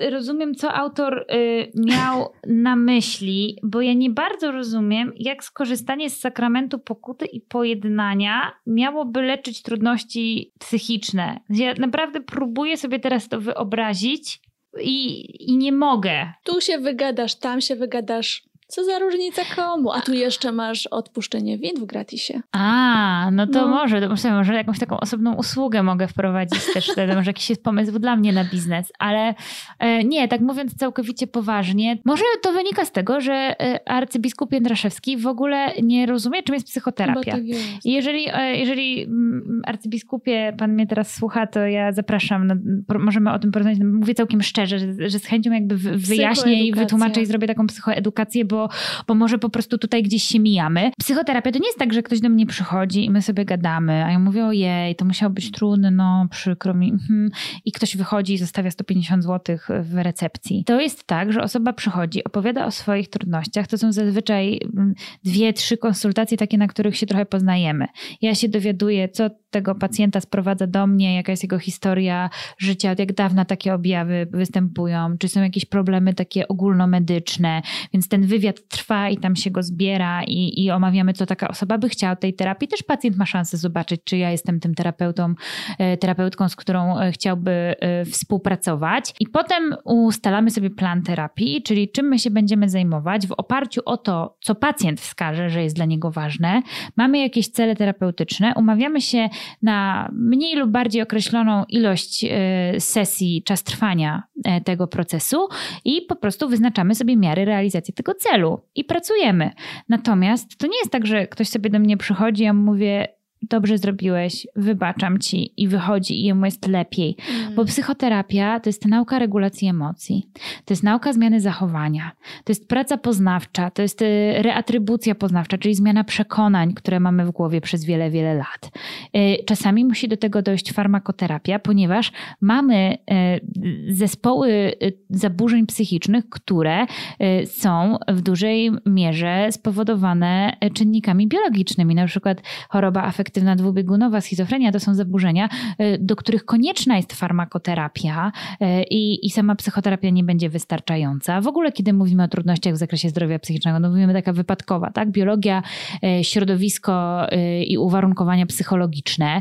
y, rozumiem, co autor y, miał na myśli, bo ja nie bardzo rozumiem, jak skorzystanie z sakramentu pokuty i pojednania miałoby leczyć trudności psychiczne. Ja naprawdę próbuję sobie teraz to wyobrazić i, i nie mogę. Tu się wygadasz, tam się wygadasz. Co za różnica komu? A tu jeszcze masz odpuszczenie win w gratisie. A, no to no. może, to myślę, może jakąś taką osobną usługę mogę wprowadzić też wtedy, może jakiś jest pomysł dla mnie na biznes, ale e, nie, tak mówiąc całkowicie poważnie, może to wynika z tego, że e, arcybiskup Jędraszewski w ogóle nie rozumie, czym jest psychoterapia. Tak jest. jeżeli, e, jeżeli mm, arcybiskupie, pan mnie teraz słucha, to ja zapraszam, no, możemy o tym porozmawiać, no, mówię całkiem szczerze, że, że z chęcią jakby wyjaśnię i wytłumaczę i zrobię taką psychoedukację, bo bo, może po prostu tutaj gdzieś się mijamy. Psychoterapia to nie jest tak, że ktoś do mnie przychodzi i my sobie gadamy, a ja mówię, ojej, to musiało być trudne, no przykro mi. Mhm. I ktoś wychodzi i zostawia 150 zł w recepcji. To jest tak, że osoba przychodzi, opowiada o swoich trudnościach. To są zazwyczaj mm, dwie, trzy konsultacje takie, na których się trochę poznajemy. Ja się dowiaduję, co tego pacjenta sprowadza do mnie, jaka jest jego historia życia, od jak dawna takie objawy występują, czy są jakieś problemy takie ogólnomedyczne, więc ten wywiad trwa i tam się go zbiera i, i omawiamy, co taka osoba by chciała tej terapii. Też pacjent ma szansę zobaczyć, czy ja jestem tym terapeutą, e, terapeutką, z którą e, chciałby e, współpracować. I potem ustalamy sobie plan terapii, czyli czym my się będziemy zajmować w oparciu o to, co pacjent wskaże, że jest dla niego ważne. Mamy jakieś cele terapeutyczne, umawiamy się na mniej lub bardziej określoną ilość sesji, czas trwania tego procesu i po prostu wyznaczamy sobie miary realizacji tego celu i pracujemy. Natomiast to nie jest tak, że ktoś sobie do mnie przychodzi, ja mówię, dobrze zrobiłeś, wybaczam ci i wychodzi i jemu jest lepiej. Mm. Bo psychoterapia to jest nauka regulacji emocji, to jest nauka zmiany zachowania, to jest praca poznawcza, to jest y, reatrybucja poznawcza, czyli zmiana przekonań, które mamy w głowie przez wiele, wiele lat. Y, czasami musi do tego dojść farmakoterapia, ponieważ mamy y, zespoły zaburzeń psychicznych, które są w dużej mierze spowodowane czynnikami biologicznymi, na przykład choroba afektywna afektywna dwubiegunowa schizofrenia to są zaburzenia, e, do których konieczna jest farmakoterapia e, i, i sama psychoterapia nie będzie wystarczająca. W ogóle, kiedy mówimy o trudnościach w zakresie zdrowia psychicznego, no mówimy taka wypadkowa, tak? Biologia, e, środowisko i uwarunkowania psychologiczne.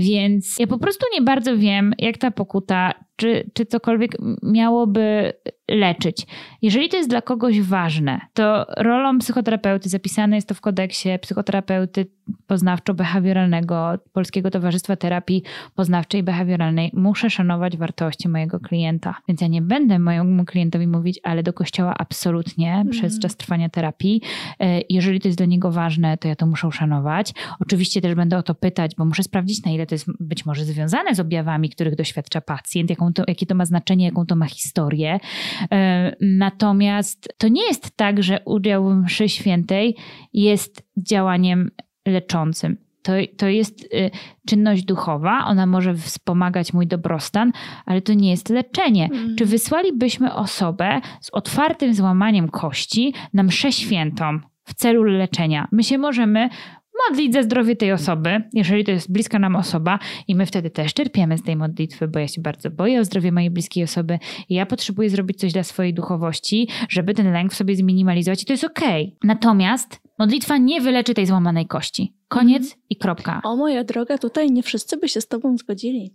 Więc ja po prostu nie bardzo wiem, jak ta pokuta czy, czy cokolwiek miałoby leczyć. Jeżeli to jest dla kogoś ważne, to rolą psychoterapeuty, zapisane jest to w kodeksie psychoterapeuty poznawczo-behawioralnego Polskiego Towarzystwa Terapii Poznawczej i Behawioralnej, muszę szanować wartości mojego klienta. Więc ja nie będę mojemu klientowi mówić, ale do kościoła absolutnie mm. przez czas trwania terapii. E, jeżeli to jest dla niego ważne, to ja to muszę uszanować. Oczywiście też będę o to pytać, bo muszę sprawdzić, na ile to jest być może związane z objawami, których doświadcza pacjent, jaką to, jakie to ma znaczenie, jaką to ma historię. E, natomiast to nie jest tak, że udział w mszy świętej jest działaniem leczącym. To, to jest y, czynność duchowa, ona może wspomagać mój dobrostan, ale to nie jest leczenie. Mm. Czy wysłalibyśmy osobę z otwartym złamaniem kości na mszę świętą w celu leczenia? My się możemy modlić za zdrowie tej osoby, jeżeli to jest bliska nam osoba i my wtedy też czerpiemy z tej modlitwy, bo ja się bardzo boję o zdrowie mojej bliskiej osoby i ja potrzebuję zrobić coś dla swojej duchowości, żeby ten lęk w sobie zminimalizować i to jest okej. Okay. Natomiast modlitwa nie wyleczy tej złamanej kości. Koniec mm. i kropka. O moja droga, tutaj nie wszyscy by się z tobą zgodzili.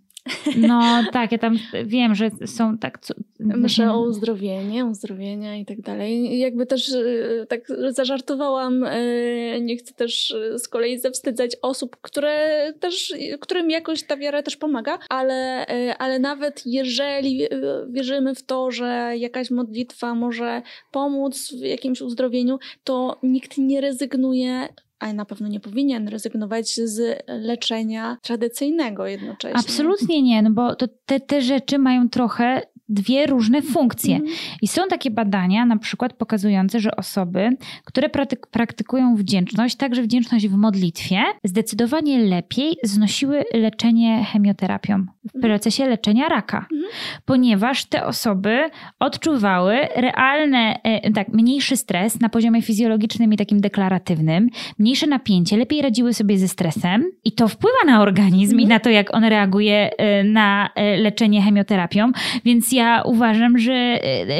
No tak, ja tam wiem, że są tak. Co, Myślę o uzdrowienie, uzdrowienia i tak dalej. Jakby też e, tak zażartowałam, e, nie chcę też e, z kolei zawstydzać osób, które też, którym jakoś ta wiara też pomaga, ale, ale nawet jeżeli wierzymy w to, że jakaś modlitwa może pomóc w jakimś uzdrowieniu, to nikt nie rezygnuje a na pewno nie powinien rezygnować z leczenia tradycyjnego jednocześnie. Absolutnie nie, no bo te, te rzeczy mają trochę dwie różne funkcje. Mm. I są takie badania, na przykład pokazujące, że osoby, które praktyk praktykują wdzięczność, także wdzięczność w modlitwie, zdecydowanie lepiej znosiły leczenie chemioterapią w mhm. procesie leczenia raka, mm. ponieważ te osoby odczuwały realne, e, tak, mniejszy stres na poziomie fizjologicznym i takim deklaratywnym, mniejsze napięcie, lepiej radziły sobie ze stresem i to wpływa na organizm mm. i mhm. na to, jak on reaguje e, na e, leczenie chemioterapią, więc ja uważam, że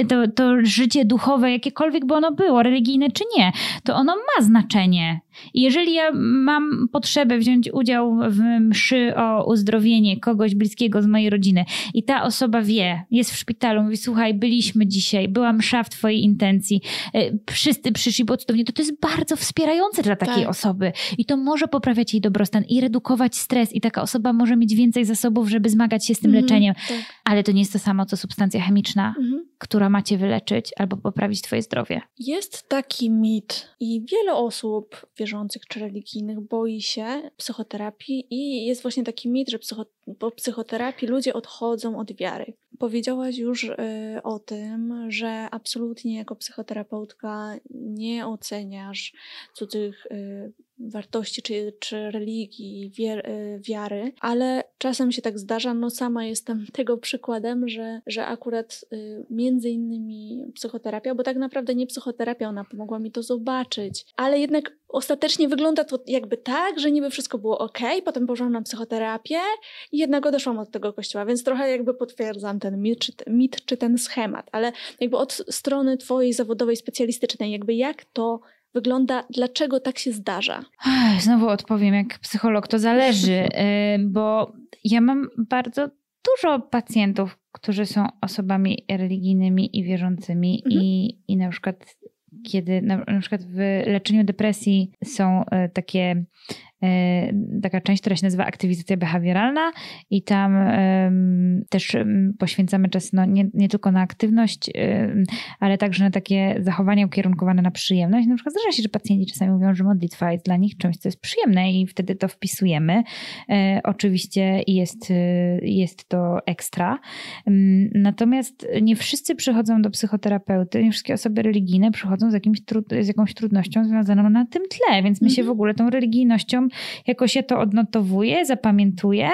to, to życie duchowe, jakiekolwiek by ono było, religijne czy nie, to ono ma znaczenie. I jeżeli ja mam potrzebę wziąć udział w mszy o uzdrowienie kogoś bliskiego z mojej rodziny i ta osoba wie, jest w szpitalu, mówi słuchaj, byliśmy dzisiaj, była msza w twojej intencji, e, wszyscy przyszli po cudownie, to to jest bardzo wspierające dla takiej tak. osoby i to może poprawiać jej dobrostan i redukować stres i taka osoba może mieć więcej zasobów, żeby zmagać się z tym mm, leczeniem. Tak. Ale to nie jest to samo, co substancja chemiczna, mm. która macie wyleczyć albo poprawić twoje zdrowie. Jest taki mit i wiele osób wierzących czy religijnych boi się psychoterapii i jest właśnie taki mit, że psycho, po psychoterapii ludzie odchodzą od wiary. Powiedziałaś już y, o tym, że absolutnie jako psychoterapeutka nie oceniasz cudzych y, wartości czy, czy religii, y, wiary, ale czasem się tak zdarza. No sama jestem tego przykładem, że, że akurat y, między innymi psychoterapia, bo tak naprawdę nie psychoterapia, ona pomogła mi to zobaczyć, ale jednak ostatecznie wygląda to jakby tak, że niby wszystko było ok, potem poszłam na psychoterapię i jednak odeszłam od tego kościoła, więc trochę jakby potwierdzam ten mit czy, mit, czy ten schemat, ale jakby od strony twojej zawodowej, specjalistycznej, jakby jak to wygląda, dlaczego tak się zdarza? Znowu odpowiem, jak psycholog, to zależy, y, bo ja mam bardzo dużo pacjentów, którzy są osobami religijnymi i wierzącymi mhm. i, i na przykład kiedy na, na przykład w leczeniu depresji są y, takie taka część, która się nazywa aktywizacja behawioralna i tam też poświęcamy czas no, nie, nie tylko na aktywność, ale także na takie zachowania ukierunkowane na przyjemność. Na przykład zdarza się, że pacjenci czasami mówią, że modlitwa jest dla nich czymś, co jest przyjemne i wtedy to wpisujemy. E, oczywiście jest, e, jest to ekstra. Natomiast nie wszyscy przychodzą do psychoterapeuty, nie wszystkie osoby religijne przychodzą z, jakimś z jakąś trudnością związaną na tym tle, więc my się mhm. w ogóle tą religijnością jakoś ja to odnotowuję, zapamiętuję,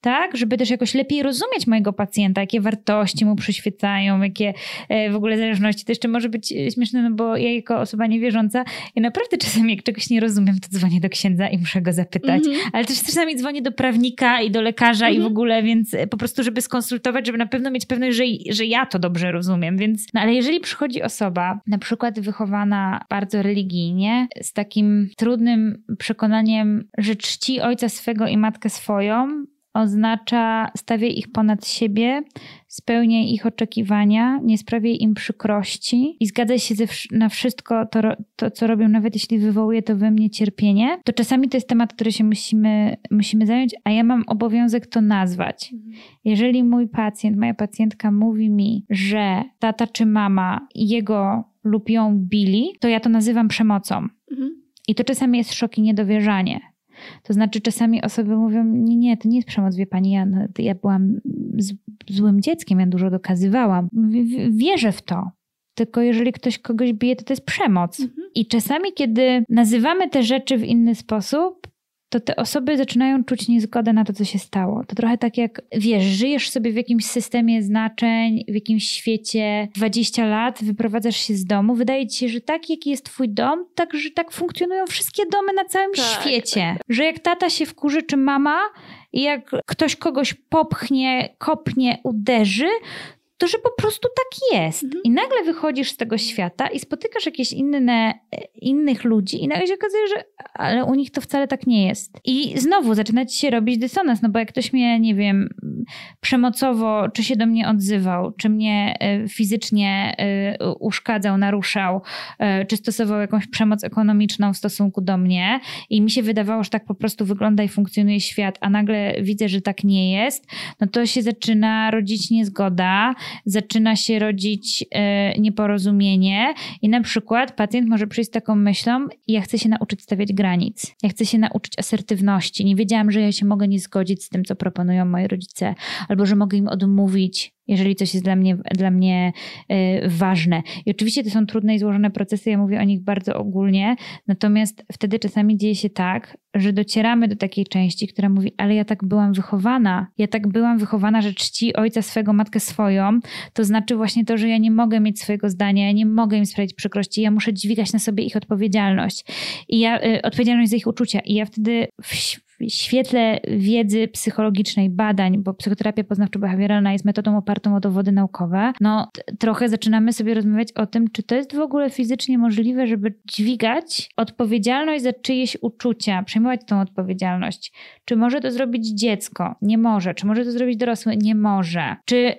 tak, żeby też jakoś lepiej rozumieć mojego pacjenta, jakie wartości mu przyświecają, jakie e, w ogóle zależności. To jeszcze może być śmieszne, no bo ja jako osoba niewierząca, ja naprawdę czasami jak czegoś nie rozumiem, to dzwonię do księdza i muszę go zapytać, mm -hmm. ale też czasami dzwonię do prawnika i do lekarza mm -hmm. i w mhm. ogóle, więc e, po prostu, żeby skonsultować, żeby na pewno mieć pewność, że, że ja to dobrze rozumiem, więc, no ale jeżeli przychodzi osoba, na przykład wychowana bardzo religijnie, z takim trudnym przekonaniem że czci ojca swego i matkę swoją, oznacza stawiaj ich ponad siebie, spełniaj ich oczekiwania, nie sprawiaj im przykrości i zgadzaj się na wszystko to, to, co robią, nawet jeśli wywołuje to we mnie cierpienie, to czasami to jest temat, który się musimy, musimy zająć, a ja mam obowiązek to nazwać. Mhm. Jeżeli mój pacjent, moja pacjentka mówi mi, że tata czy mama jego lub ją bili, to ja to nazywam przemocą. Mhm. I to czasami jest szok i niedowierzanie. To znaczy, czasami osoby mówią: Nie, nie, to nie jest przemoc, wie pani, ja, ja byłam z, złym dzieckiem, ja dużo dokazywałam. W, wierzę w to. Tylko jeżeli ktoś kogoś bije, to to jest przemoc. Mhm. I czasami, kiedy nazywamy te rzeczy w inny sposób, to te osoby zaczynają czuć niezgodę na to, co się stało. To trochę tak jak, wiesz, żyjesz sobie w jakimś systemie znaczeń, w jakimś świecie 20 lat, wyprowadzasz się z domu, wydaje ci się, że tak, jaki jest twój dom, tak, że tak funkcjonują wszystkie domy na całym tak, świecie. Tak. Że jak tata się wkurzy, czy mama, i jak ktoś kogoś popchnie, kopnie, uderzy, to że po prostu tak jest. Mhm. I nagle wychodzisz z tego świata i spotykasz jakieś inne, innych ludzi i nagle się okazuje, że ale u nich to wcale tak nie jest. I znowu zaczyna ci się robić dysonans, no bo jak ktoś mnie, nie wiem, przemocowo, czy się do mnie odzywał, czy mnie e, fizycznie e, uszkadzał, naruszał, e, czy stosował jakąś przemoc ekonomiczną w stosunku do mnie i mi się wydawało, że tak po prostu wygląda i funkcjonuje świat, a nagle widzę, że tak nie jest, no to się zaczyna rodzić niezgoda, zaczyna się rodzić nieporozumienie i na przykład pacjent może przyjść z taką myślą, ja chcę się nauczyć stawiać granic, ja chcę się nauczyć asertywności, nie wiedziałam, że ja się mogę nie zgodzić z tym, co proponują moi rodzice, albo że mogę im odmówić, jeżeli coś jest dla mnie, dla mnie y, ważne. I oczywiście to są trudne i złożone procesy, ja mówię o nich bardzo ogólnie, natomiast wtedy czasami dzieje się tak, że docieramy do takiej części, która mówi, ale ja tak byłam wychowana, ja tak byłam wychowana, że czci ojca swego, matkę swoją, to znaczy właśnie to, że ja nie mogę mieć swojego zdania, ja nie mogę im sprawić przykrości, ja muszę dźwigać na sobie ich odpowiedzialność i ja, y, odpowiedzialność za ich uczucia i ja wtedy świetle wiedzy psychologicznej, badań, bo psychoterapia poznawczo-behawioralna jest metodą opartą o dowody naukowe, no trochę zaczynamy sobie rozmawiać o tym, czy to jest w ogóle fizycznie możliwe, żeby dźwigać odpowiedzialność za czyjeś uczucia, przejmować tą odpowiedzialność. Czy może to zrobić dziecko? Nie może. Czy może to zrobić dorosły? Nie może. Czy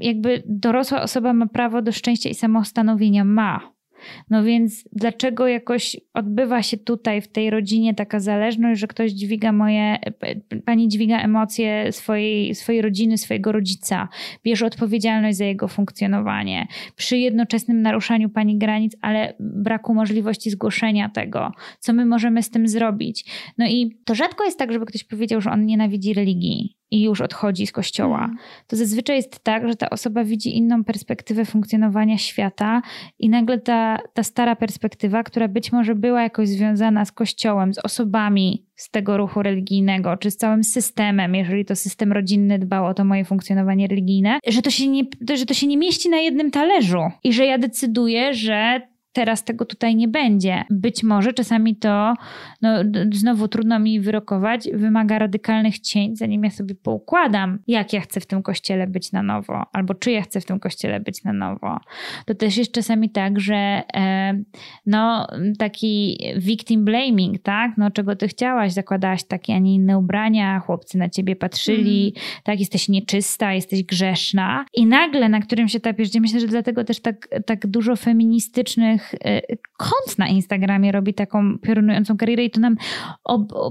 jakby dorosła osoba ma prawo do szczęścia i samostanowienia? Ma. No więc dlaczego jakoś odbywa się tutaj w tej rodzinie taka zależność, że ktoś dźwiga moje, pani dźwiga emocje swojej, swojej rodziny, swojego rodzica, bierze odpowiedzialność za jego funkcjonowanie, przy jednoczesnym naruszaniu pani granic, ale braku możliwości zgłoszenia tego, co my możemy z tym zrobić. No i to rzadko jest tak, żeby ktoś powiedział, że on nienawidzi religii i już odchodzi z kościoła. Mm. To zazwyczaj jest tak, że ta osoba widzi inną perspektywę funkcjonowania świata i nagle ta, ta stara perspektywa, która być może była jakoś związana z kościołem, z osobami z tego ruchu religijnego, czy z całym systemem, jeżeli to system rodzinny dbał o to moje funkcjonowanie religijne, że to się nie, że to się nie mieści na jednym talerzu i że ja decyduję, że teraz tego tutaj nie będzie. Być może czasami to, no, znowu trudno mi wyrokować, wymaga radykalnych cięć, zanim ja sobie poukładam, jak ja chcę w tym kościele być na nowo, albo czy ja chcę w tym kościele być na nowo. To też jest czasami tak, że e, no, taki victim blaming, tak? No, czego ty chciałaś? Zakładałaś takie, a nie inne ubrania, chłopcy na ciebie patrzyli, mm. tak? Jesteś nieczysta, jesteś grzeszna. I nagle na którymś etapie życia, myślę, że dlatego też tak, tak dużo feministycznych różnych y, kont na Instagramie robi taką piorunującą karierę i to nam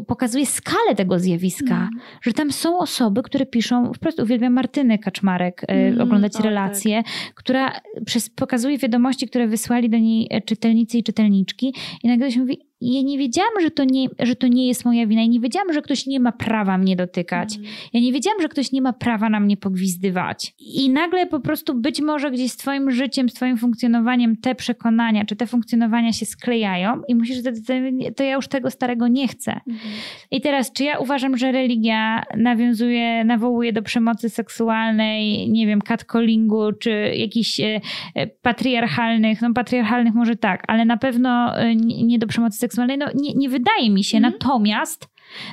pokazuje skalę tego zjawiska, mm. że tam są osoby, które piszą, wprost uwielbiam Martyny Kaczmarek, mm, oglądać o, relacje, tak. która przez, pokazuje wiadomości, które wysłali do niej e, czytelnicy i czytelniczki i nagle się mówi, ja nie wiedziałam, że to nie, że to nie jest moja wina i nie wiedziałam, że ktoś nie ma prawa mnie dotykać. Mm. Ja nie wiedziałam, że ktoś nie ma prawa na mnie pogwizdywać. I nagle po prostu być może gdzieś z twoim życiem, z twoim funkcjonowaniem te przekonania, czy te funkcjonowania się sklejają i musisz zdecydować, to ja już tego starego nie chcę. Mm. I teraz, czy ja uważam, że religia nawiązuje, nawołuje do przemocy seksualnej, nie wiem, catcallingu, czy jakichś e, e, patriarchalnych, no patriarchalnych może tak, ale na pewno e, nie do przemocy seksualnej, seksualnej, no nie, nie wydaje mi się. Mm. Natomiast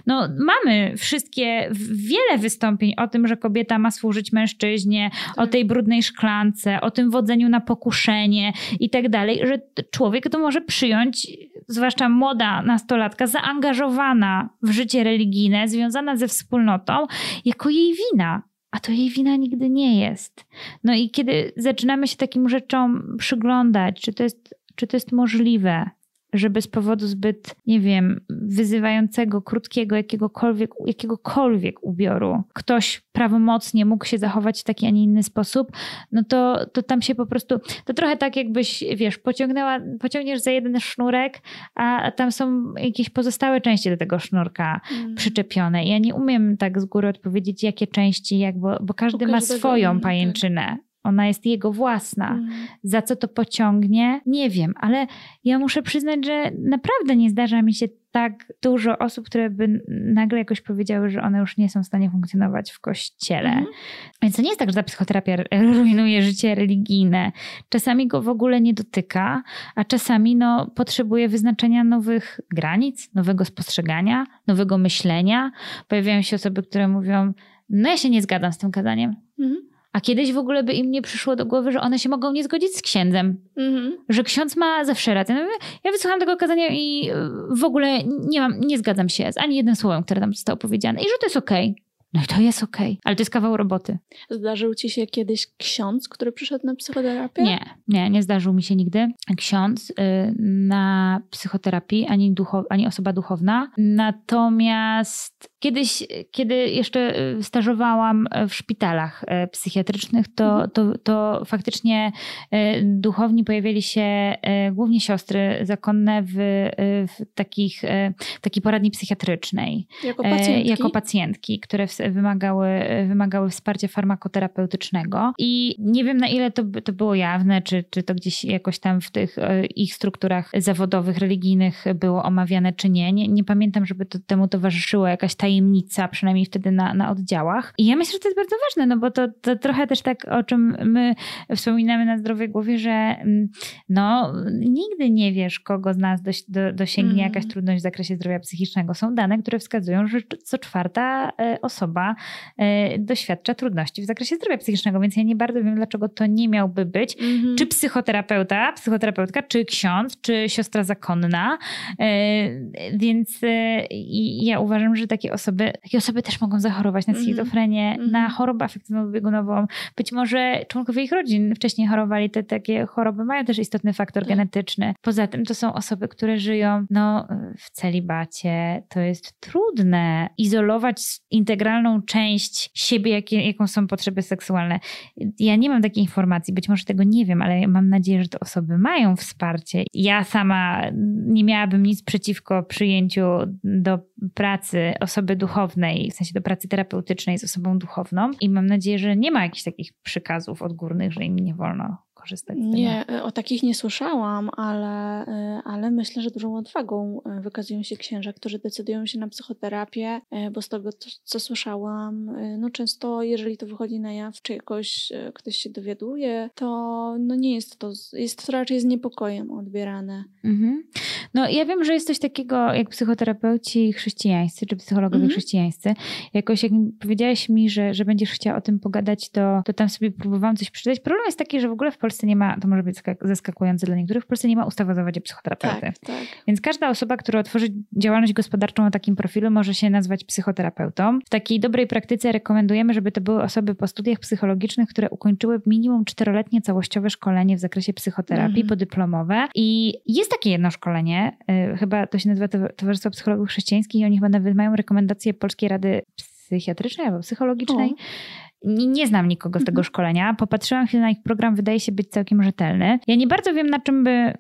No, mamy wszystkie, wiele wystąpień o tym, że kobieta ma służyć mężczyźnie, tak. o tej brudnej szklance, o tym wodzeniu na pokuszenie i tak dalej, że człowiek to może przyjąć, zwłaszcza młoda nastolatka, zaangażowana w życie religijne, związana ze wspólnotą, jako jej wina a to jej wina nigdy nie jest. No i kiedy zaczynamy się takim rzeczom przyglądać, czy to jest, czy to jest możliwe, żeby z powodu zbyt, nie wiem, wyzywającego, krótkiego, jakiegokolwiek, jakiegokolwiek ubioru ktoś prawomocnie mógł się zachować w taki, a nie inny sposób, no to, to tam się po prostu, to trochę tak jakbyś, wiesz, pociągnęła, pociągniesz za jeden sznurek, a tam są jakieś pozostałe części do tego sznurka mm. przyczepione. Ja nie umiem tak z góry odpowiedzieć, jakie części, jak, bo, bo każdy ma swoją tak. pajęczynę. Ona jest jego własna. Mm. Za co to pociągnie? Nie wiem, ale ja muszę przyznać, że naprawdę nie zdarza mi się tak dużo osób, które by nagle jakoś powiedziały, że one już nie są w stanie funkcjonować w kościele. Mm. Więc to nie jest tak, że ta psychoterapia rujnuje życie religijne. Czasami go w ogóle nie dotyka, a czasami no, potrzebuje wyznaczenia nowych granic, nowego spostrzegania, nowego myślenia. Pojawiają się osoby, które mówią: No, ja się nie zgadzam z tym kazaniem. Mm a kiedyś w ogóle by im nie przyszło do głowy, że one się mogą nie zgodzić z księdzem. Mm-hmm. Że ksiądz ma zawsze rację. No, ja wysłuchałam tego kazania i w ogóle nie mam, nie zgadzam się z ani jednym słowem, które tam zostało powiedziane. I że to jest okej. Okay. No i to jest okej, okay. ale to jest kawał roboty. Zdarzył ci się kiedyś ksiądz, który przyszedł na psychoterapię? Nie, nie, nie zdarzył mi się nigdy ksiądz y, na psychoterapii, ani, duchow, ani osoba duchowna. Natomiast kiedyś, kiedy jeszcze stażowałam w szpitalach y, psychiatrycznych, to, mhm. to, to faktycznie duchowni pojawiali się głównie siostry zakonne w, w takich, takiej poradni psychiatrycznej. Jako pacjentki? Jako pacjentki, które w wymagały, wymagały wsparcia farmakoterapeutycznego. I nie wiem na ile to, to było jawne, czy, czy to gdzieś jakoś tam w tych e, ich strukturach zawodowych, religijnych było omawiane, czy nie. Nie, nie pamiętam, żeby to, temu towarzyszyła jakaś tajemnica, przynajmniej wtedy na, na oddziałach. I ja myślę, że to jest bardzo ważne, no bo to, to trochę też tak, o czym my wspominamy na zdrowej głowie, że mm, no, nigdy nie wiesz, kogo z nas do, do, dosięgnie mm. jakaś trudność w zakresie zdrowia psychicznego. Są dane, które wskazują, że co czwarta e, osoba e, doświadcza trudności w zakresie zdrowia psychicznego, więc ja nie bardzo wiem, dlaczego to nie miałby być. Mhm. Czy psychoterapeuta, psychoterapeutka, czy ksiądz, czy siostra zakonna. E, więc ja uważam, że takie osoby, takie osoby też mogą zachorować na mhm. schizofrenię, mhm. na chorobę afektywno-biegunową. Być może członkowie ich rodzin wcześniej chorowali, te takie choroby mają też istotny faktor tak. genetyczny. Poza tym to są osoby, które żyją no, w celibacie. To jest trudne izolować integralną część siebie, jakie, jaką są potrzeby seksualne. Ja nie mam takiej informacji, być może tego nie wiem, ale mam nadzieję, że te osoby mają wsparcie. Ja sama nie miałabym nic przeciwko przyjęciu do pracy osoby duchownej, w sensie do pracy terapeutycznej z osobą duchowną i mam nadzieję, że nie ma jakichś takich przykazów odgórnych, że im nie wolno korzystać z tego? Nie, o takich nie słyszałam, ale, y, ale myślę, że dużą odwagą y, wykazują się księża, którzy decydują się na psychoterapię, bo z tego, co słyszałam, no często jeżeli to wychodzi na jaw, czy jakoś ktoś się dowiaduje, to no nie jest to, jest to raczej z niepokojem odbierane. Mhm. No ja wiem, że jest coś takiego jak psychoterapeuci chrześcijańscy, czy psychologowie mhm. chrześcijańscy. Jakoś jak powiedziałaś mi, że, że będziesz chciała o tym pogadać, to, to tam sobie próbowałam coś przeczytać. Problem jest taki, że w ogóle w Polsce Polsce nie ma, to może być zaskakujące dla niektórych, w Polsce nie ma ustawy o zawodzie psychoterapeuty. Tak, tak. Więc każda osoba, która otworzy działalność gospodarczą o takim profilu, może się nazwać psychoterapeutą. W takiej dobrej praktyce rekomendujemy, żeby to były osoby po studiach psychologicznych, które ukończyły minimum czteroletnie całościowe szkolenie w zakresie psychoterapii, mm. podyplomowe. I jest takie jedno szkolenie, y, chyba to się nazywa Towarzystwo Psychologów Chrześcijańskich i oni chyba nawet mają rekomendacje Polskiej Rady Psychiatrycznej albo Psychologicznej. O nie, nie znam nikogo z tego mhm. szkolenia. Popatrzyłam chwilę na ich program, wydaje się być całkiem rzetelny. Ja nie bardzo wiem, na czym by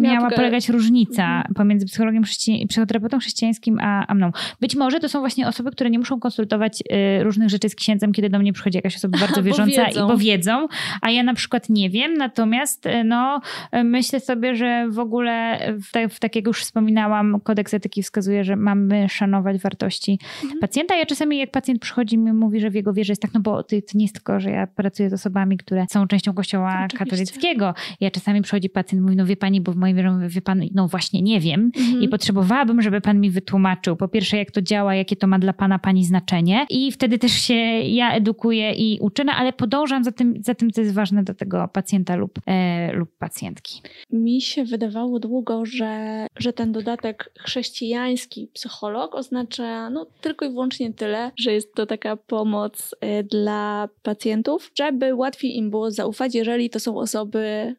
miała polegać różnica mhm. pomiędzy psychologiem chrześci- psychoterapeutą chrześcijańskim a, a mną. Być może to są właśnie osoby, które nie muszą konsultować y, różnych rzeczy z księdzem, kiedy do mnie przychodzi jakaś osoba bardzo wierząca bo i bo wiedzą, a ja na przykład nie wiem. Natomiast y, no, y, myślę sobie, że w ogóle, w, te, w tak jak już wspominałam, kodeks etyki wskazuje, że mamy szanować wartości mhm. pacjenta. Ja czasami jak pacjent przychodzi mi mówi, że w jego wierze jest tak no bo to, to nie jest tylko, że ja pracuję z osobami, które są częścią kościoła Oczywiście. katolickiego. Ja czasami przychodzi pacjent mówi, no wie pani, bo w mojej wierze, wie pan, no właśnie nie wiem mhm. i potrzebowałabym, żeby pan mi wytłumaczył, po pierwsze jak to działa, jakie to ma dla pana pani znaczenie i wtedy też się ja edukuję i uczę, no, ale podążam za tym, za tym, co jest ważne do tego pacjenta lub, e, lub pacjentki. Mi się wydawało długo, że, że ten dodatek chrześcijański psycholog oznacza no, tylko i wyłącznie tyle, że jest to taka pomoc e, dla pacjentów, żeby łatwiej im było zaufać, jeżeli to są osoby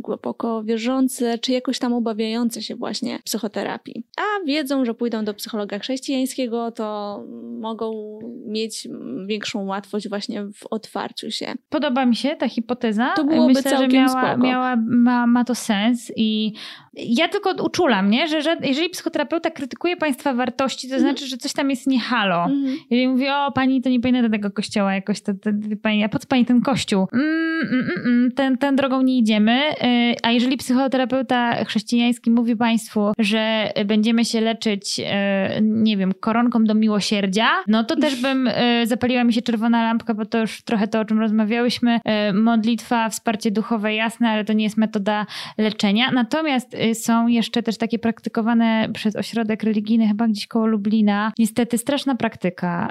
głęboko wierzące, czy jakoś tam obawiające się właśnie psychoterapii. A wiedzą, że pójdą do psychologa chrześcijańskiego, to mogą mieć większą łatwość właśnie w otwarciu się. Podoba mi się ta hipoteza. To byłoby Myślę, całkiem że miała, miała ma, ma to sens i ja tylko uczulam, nie? Że, że jeżeli psychoterapeuta krytykuje państwa wartości, to mhm. znaczy, że coś tam jest nie halo. Mhm. Jeżeli mówi, o pani to nie powinna do tego kościoła jakoś, to, to, to pani, a po co pani ten kościół? Mm, mm, mm, mm ten, ten drogą nie idziemy. Y, a jeżeli psychoterapeuta chrześcijański mówi państwu, że będziemy się leczyć, y, nie wiem, koronką do miłosierdzia, no to też bym y, zapaliła mi się czerwona lampka, bo to już trochę to, o czym rozmawiałyśmy. Modlitwa, wsparcie duchowe, jasne, ale to nie jest metoda leczenia. Natomiast są jeszcze też takie praktykowane przez ośrodek religijny, chyba gdzieś koło Lublina, niestety straszna praktyka,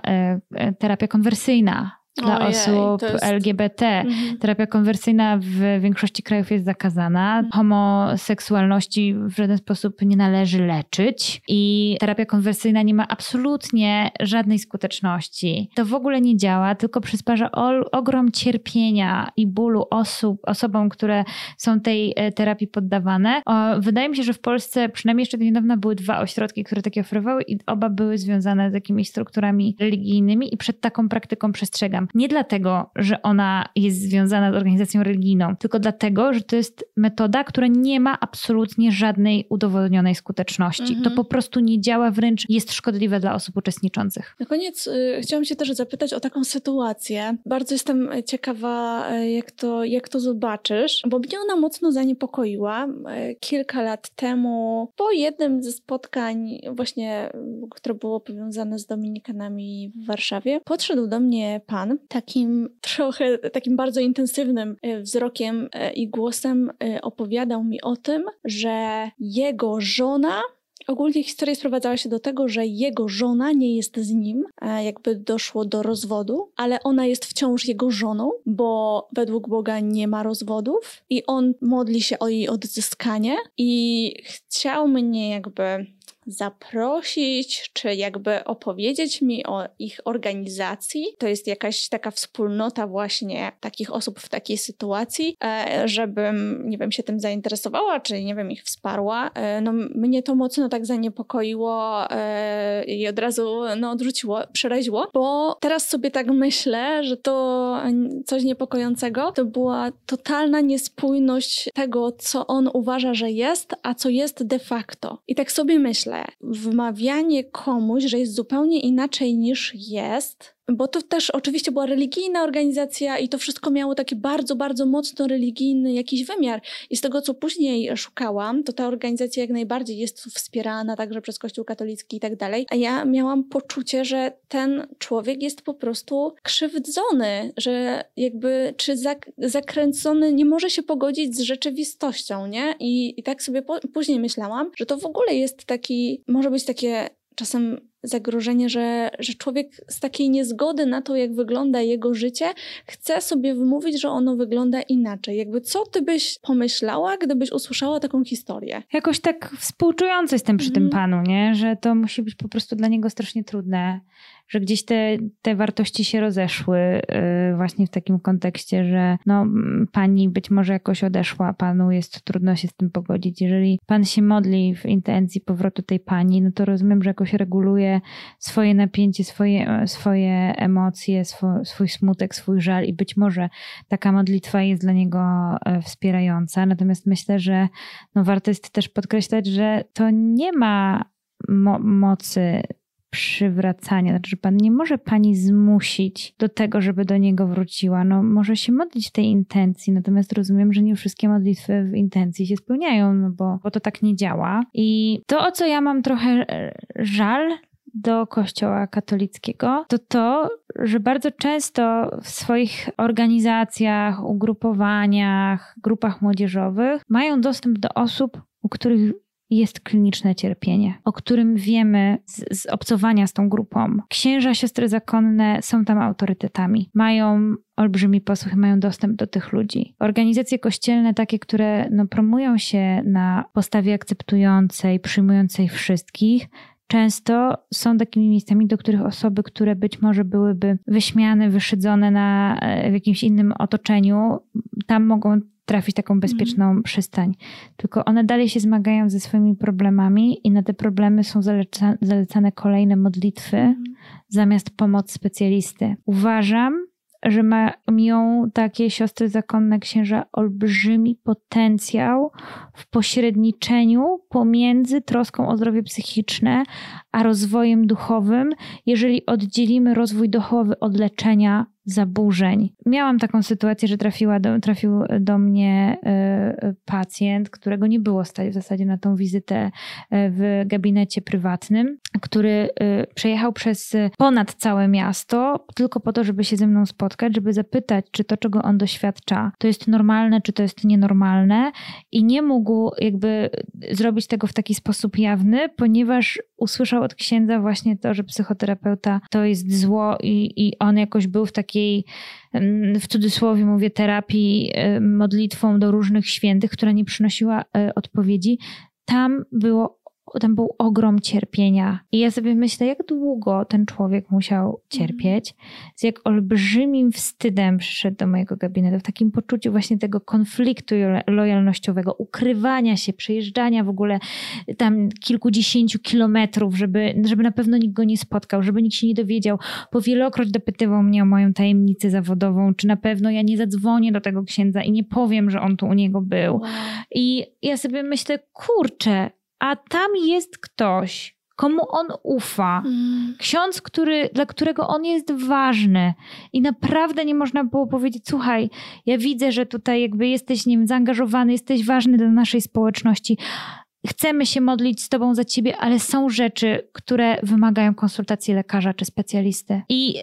terapia konwersyjna dla Ojej, osób jest... LGBT. Mhm. Terapia konwersyjna w większości krajów jest zakazana. Mhm. Homoseksualności w żaden sposób nie należy leczyć i terapia konwersyjna nie ma absolutnie żadnej skuteczności. To w ogóle nie działa, tylko przysparza ogrom cierpienia i bólu osób, osobom, które są tej e, terapii poddawane. O, wydaje mi się, że w Polsce przynajmniej jeszcze do niedawna były dwa ośrodki, które takie oferowały i oba były związane z jakimiś strukturami religijnymi i przed taką praktyką przestrzegam. Nie dlatego, że ona jest związana z organizacją religijną, tylko dlatego, że to jest metoda, która nie ma absolutnie żadnej udowodnionej skuteczności. Mhm. To po prostu nie działa, wręcz jest szkodliwe dla osób uczestniczących. Na koniec y, chciałam się też zapytać o taką sytuację. Bardzo jestem ciekawa, y, jak to, jak to zobaczysz, bo mnie ona mocno zaniepokoiła. Y, kilka lat temu, po jednym ze spotkań, właśnie, które było powiązane z Dominikanami w Warszawie, podszedł do mnie pan, takim trochę, takim bardzo intensywnym e, wzrokiem e, i głosem e, opowiadał mi o tym, że jego żona Ogólnie historia sprowadzała się do tego, że jego żona nie jest z nim, jakby doszło do rozwodu, ale ona jest wciąż jego żoną, bo według Boga nie ma rozwodów i on modli się o jej odzyskanie i chciał mnie jakby zaprosić, czy jakby opowiedzieć mi o ich organizacji. To jest jakaś taka wspólnota właśnie takich osób w takiej sytuacji, e, żebym, nie wiem, się tym zainteresowała, czy nie wiem, ich wsparła. E, no mnie to mocno tak zaniepokoiło e, i od razu no, odrzuciło, przeraziło, bo teraz sobie tak myślę, że to coś niepokojącego to była totalna niespójność tego, co on uważa, że jest, a co jest de facto. I tak sobie myślę, wmawianie komuś, że jest zupełnie inaczej niż jest, bo to też oczywiście była religijna organizacja i to wszystko miało taki bardzo, bardzo mocno religijny jakiś wymiar. I z tego, co później szukałam, to ta organizacja jak najbardziej jest wspierana także przez Kościół katolicki i tak dalej. A ja miałam poczucie, że ten człowiek jest po prostu krzywdzony, że jakby czy zak zakręcony nie może się pogodzić z rzeczywistością, nie? I, i tak sobie później myślałam, że to w ogóle jest taki, może być takie czasem zagrożenie, że, że człowiek z takiej niezgody na to, jak wygląda jego życie, chce sobie wymówić, że ono wygląda inaczej. Jakby co ty byś pomyślała, gdybyś usłyszała taką historię? Jakoś tak współczujący jestem przy mm. tym mhm. panu, nie? Że to musi być po prostu dla niego strasznie trudne że gdzieś te, te wartości się rozeszły y, właśnie w takim kontekście, że no, pani być może jakoś odeszła, panu jest trudno się z tym pogodzić. Jeżeli pan się modli w intencji powrotu tej pani, no to rozumiem, że jakoś reguluje swoje napięcie, swoje, swoje emocje, swój, swój smutek, swój żal i być może taka modlitwa jest dla niego e, wspierająca. Natomiast myślę, że no warto jest też podkreślać, że to nie ma mo mocy przywracania. Znaczy, że Pan nie może Pani zmusić do tego, żeby do Niego wróciła. No, może się modlić tej intencji, natomiast rozumiem, że nie wszystkie modlitwy w intencji się spełniają, no bo, bo to tak nie działa. I to, o co ja mam trochę e, żal, do Kościoła katolickiego, to to, że bardzo często w swoich organizacjach, ugrupowaniach, grupach młodzieżowych mają dostęp do osób, u których jest kliniczne cierpienie, o którym wiemy z, z, obcowania z tą grupą. Księża, siostry zakonne są tam autorytetami. Mają olbrzymi posłuch, mają dostęp do tych ludzi. Organizacje kościelne, takie, które no, promują się na postawie akceptującej, przyjmującej wszystkich, często są takimi miejscami, do których osoby, które być może byłyby wyśmiane, wyszydzone na, e, w jakimś innym otoczeniu, tam mogą trafić taką bezpieczną mm. przystań. Tylko one dalej się zmagają ze swoimi problemami i na te problemy są zaleca, zalecane kolejne modlitwy mm. zamiast pomoc specjalisty. Uważam, że mają takie siostry zakonne księża olbrzymi potencjał w pośredniczeniu pomiędzy troską o zdrowie psychiczne a rozwojem duchowym, jeżeli oddzielimy rozwój duchowy od leczenia zaburzeń. Miałam taką sytuację, że trafiła do, trafił do mnie y, pacjent, którego nie było stać w zasadzie na tą wizytę e, w gabinecie prywatnym, który y, przejechał przez ponad całe miasto tylko po to, żeby się ze mną spotkać, żeby zapytać, czy to, czego on doświadcza, to jest normalne, czy to jest nienormalne i nie mógł jakby zrobić tego w taki sposób jawny, ponieważ usłyszał od księdza właśnie to, że psychoterapeuta to jest zło i, i on jakoś był w takiej, w cudzysłowie mówię, terapii modlitwą do różnych świętych, która nie przynosiła e, odpowiedzi. Tam było tam był ogrom cierpienia. I ja sobie myślę, jak długo ten człowiek musiał cierpieć, z jak olbrzymim wstydem przyszedł do mojego gabinetu, w takim poczuciu właśnie tego konfliktu lojalnościowego, ukrywania się, przejeżdżania w ogóle tam kilkudziesięciu kilometrów, żeby, żeby na pewno nikt go nie spotkał, żeby nikt się nie dowiedział. Bo wielokroć dopytywał mnie o moją tajemnicę zawodową, czy na pewno ja nie zadzwonię do tego księdza i nie powiem, że on tu u niego był. Wow. I ja sobie myślę, kurczę, a tam jest ktoś, komu on ufa. Mm. Ksiądz, który, dla którego on jest ważny. I naprawdę nie można było powiedzieć: Słuchaj, ja widzę, że tutaj jakby jesteś nim zaangażowany, jesteś ważny dla naszej społeczności. Chcemy się modlić z Tobą za Ciebie, ale są rzeczy, które wymagają konsultacji lekarza czy specjalisty. I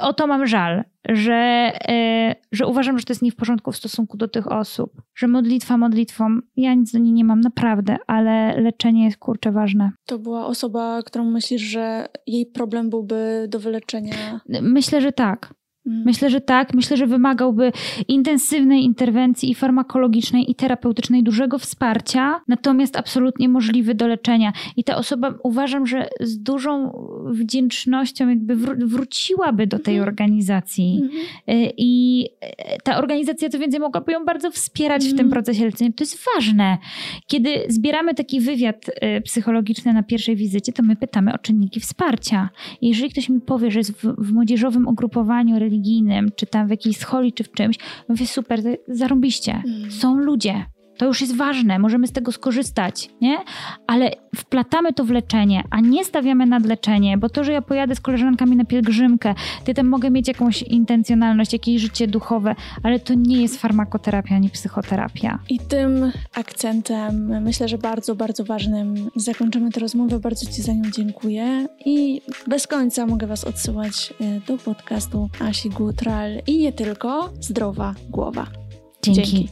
o to mam żal, że, e, że uważam, że to jest nie w porządku w stosunku do tych osób. Że modlitwa modlitwą, ja nic do niej nie mam, naprawdę, ale leczenie jest kurczę ważne. To była osoba, którą myślisz, że jej problem byłby do wyleczenia? Myślę, że tak. Mm. Myślę, że tak. Myślę, że wymagałby intensywnej interwencji i farmakologicznej, i terapeutycznej, dużego wsparcia, natomiast absolutnie możliwy do leczenia. I ta osoba uważam, że z dużą wdzięcznością jakby wró- wróciłaby do tej mm. organizacji. Mm. I e, ta organizacja, co więcej, mogłaby ją bardzo wspierać w tym mhm. procesie leczenia. To jest ważne. Kiedy zbieramy taki wywiad e, psychologiczny na pierwszej wizycie, to my pytamy o czynniki wsparcia. I jeżeli ktoś mi powie, że jest w, w młodzieżowym ugrupowaniu religijnym, religijnym, czy tam w jakiejś scholi, czy w czymś, mówię, super, zarąbiście. Mm. Są ludzie, to już jest ważne, możemy z tego skorzystać, nie? Ale wplatamy to w leczenie, a nie stawiamy nad leczenie, bo to, że ja pojadę z koleżankami na pielgrzymkę, ty tam mogę mieć jakąś intencjonalność, jakieś życie duchowe, ale to nie jest farmakoterapia ani psychoterapia. I tym akcentem, myślę, że bardzo, bardzo ważnym, zakończymy tę rozmowę. Bardzo Ci za nią dziękuję i bez końca mogę Was odsyłać e, do podcastu Asi Gutral i nie tylko Zdrowa Głowa. Dzięki. Dzięki.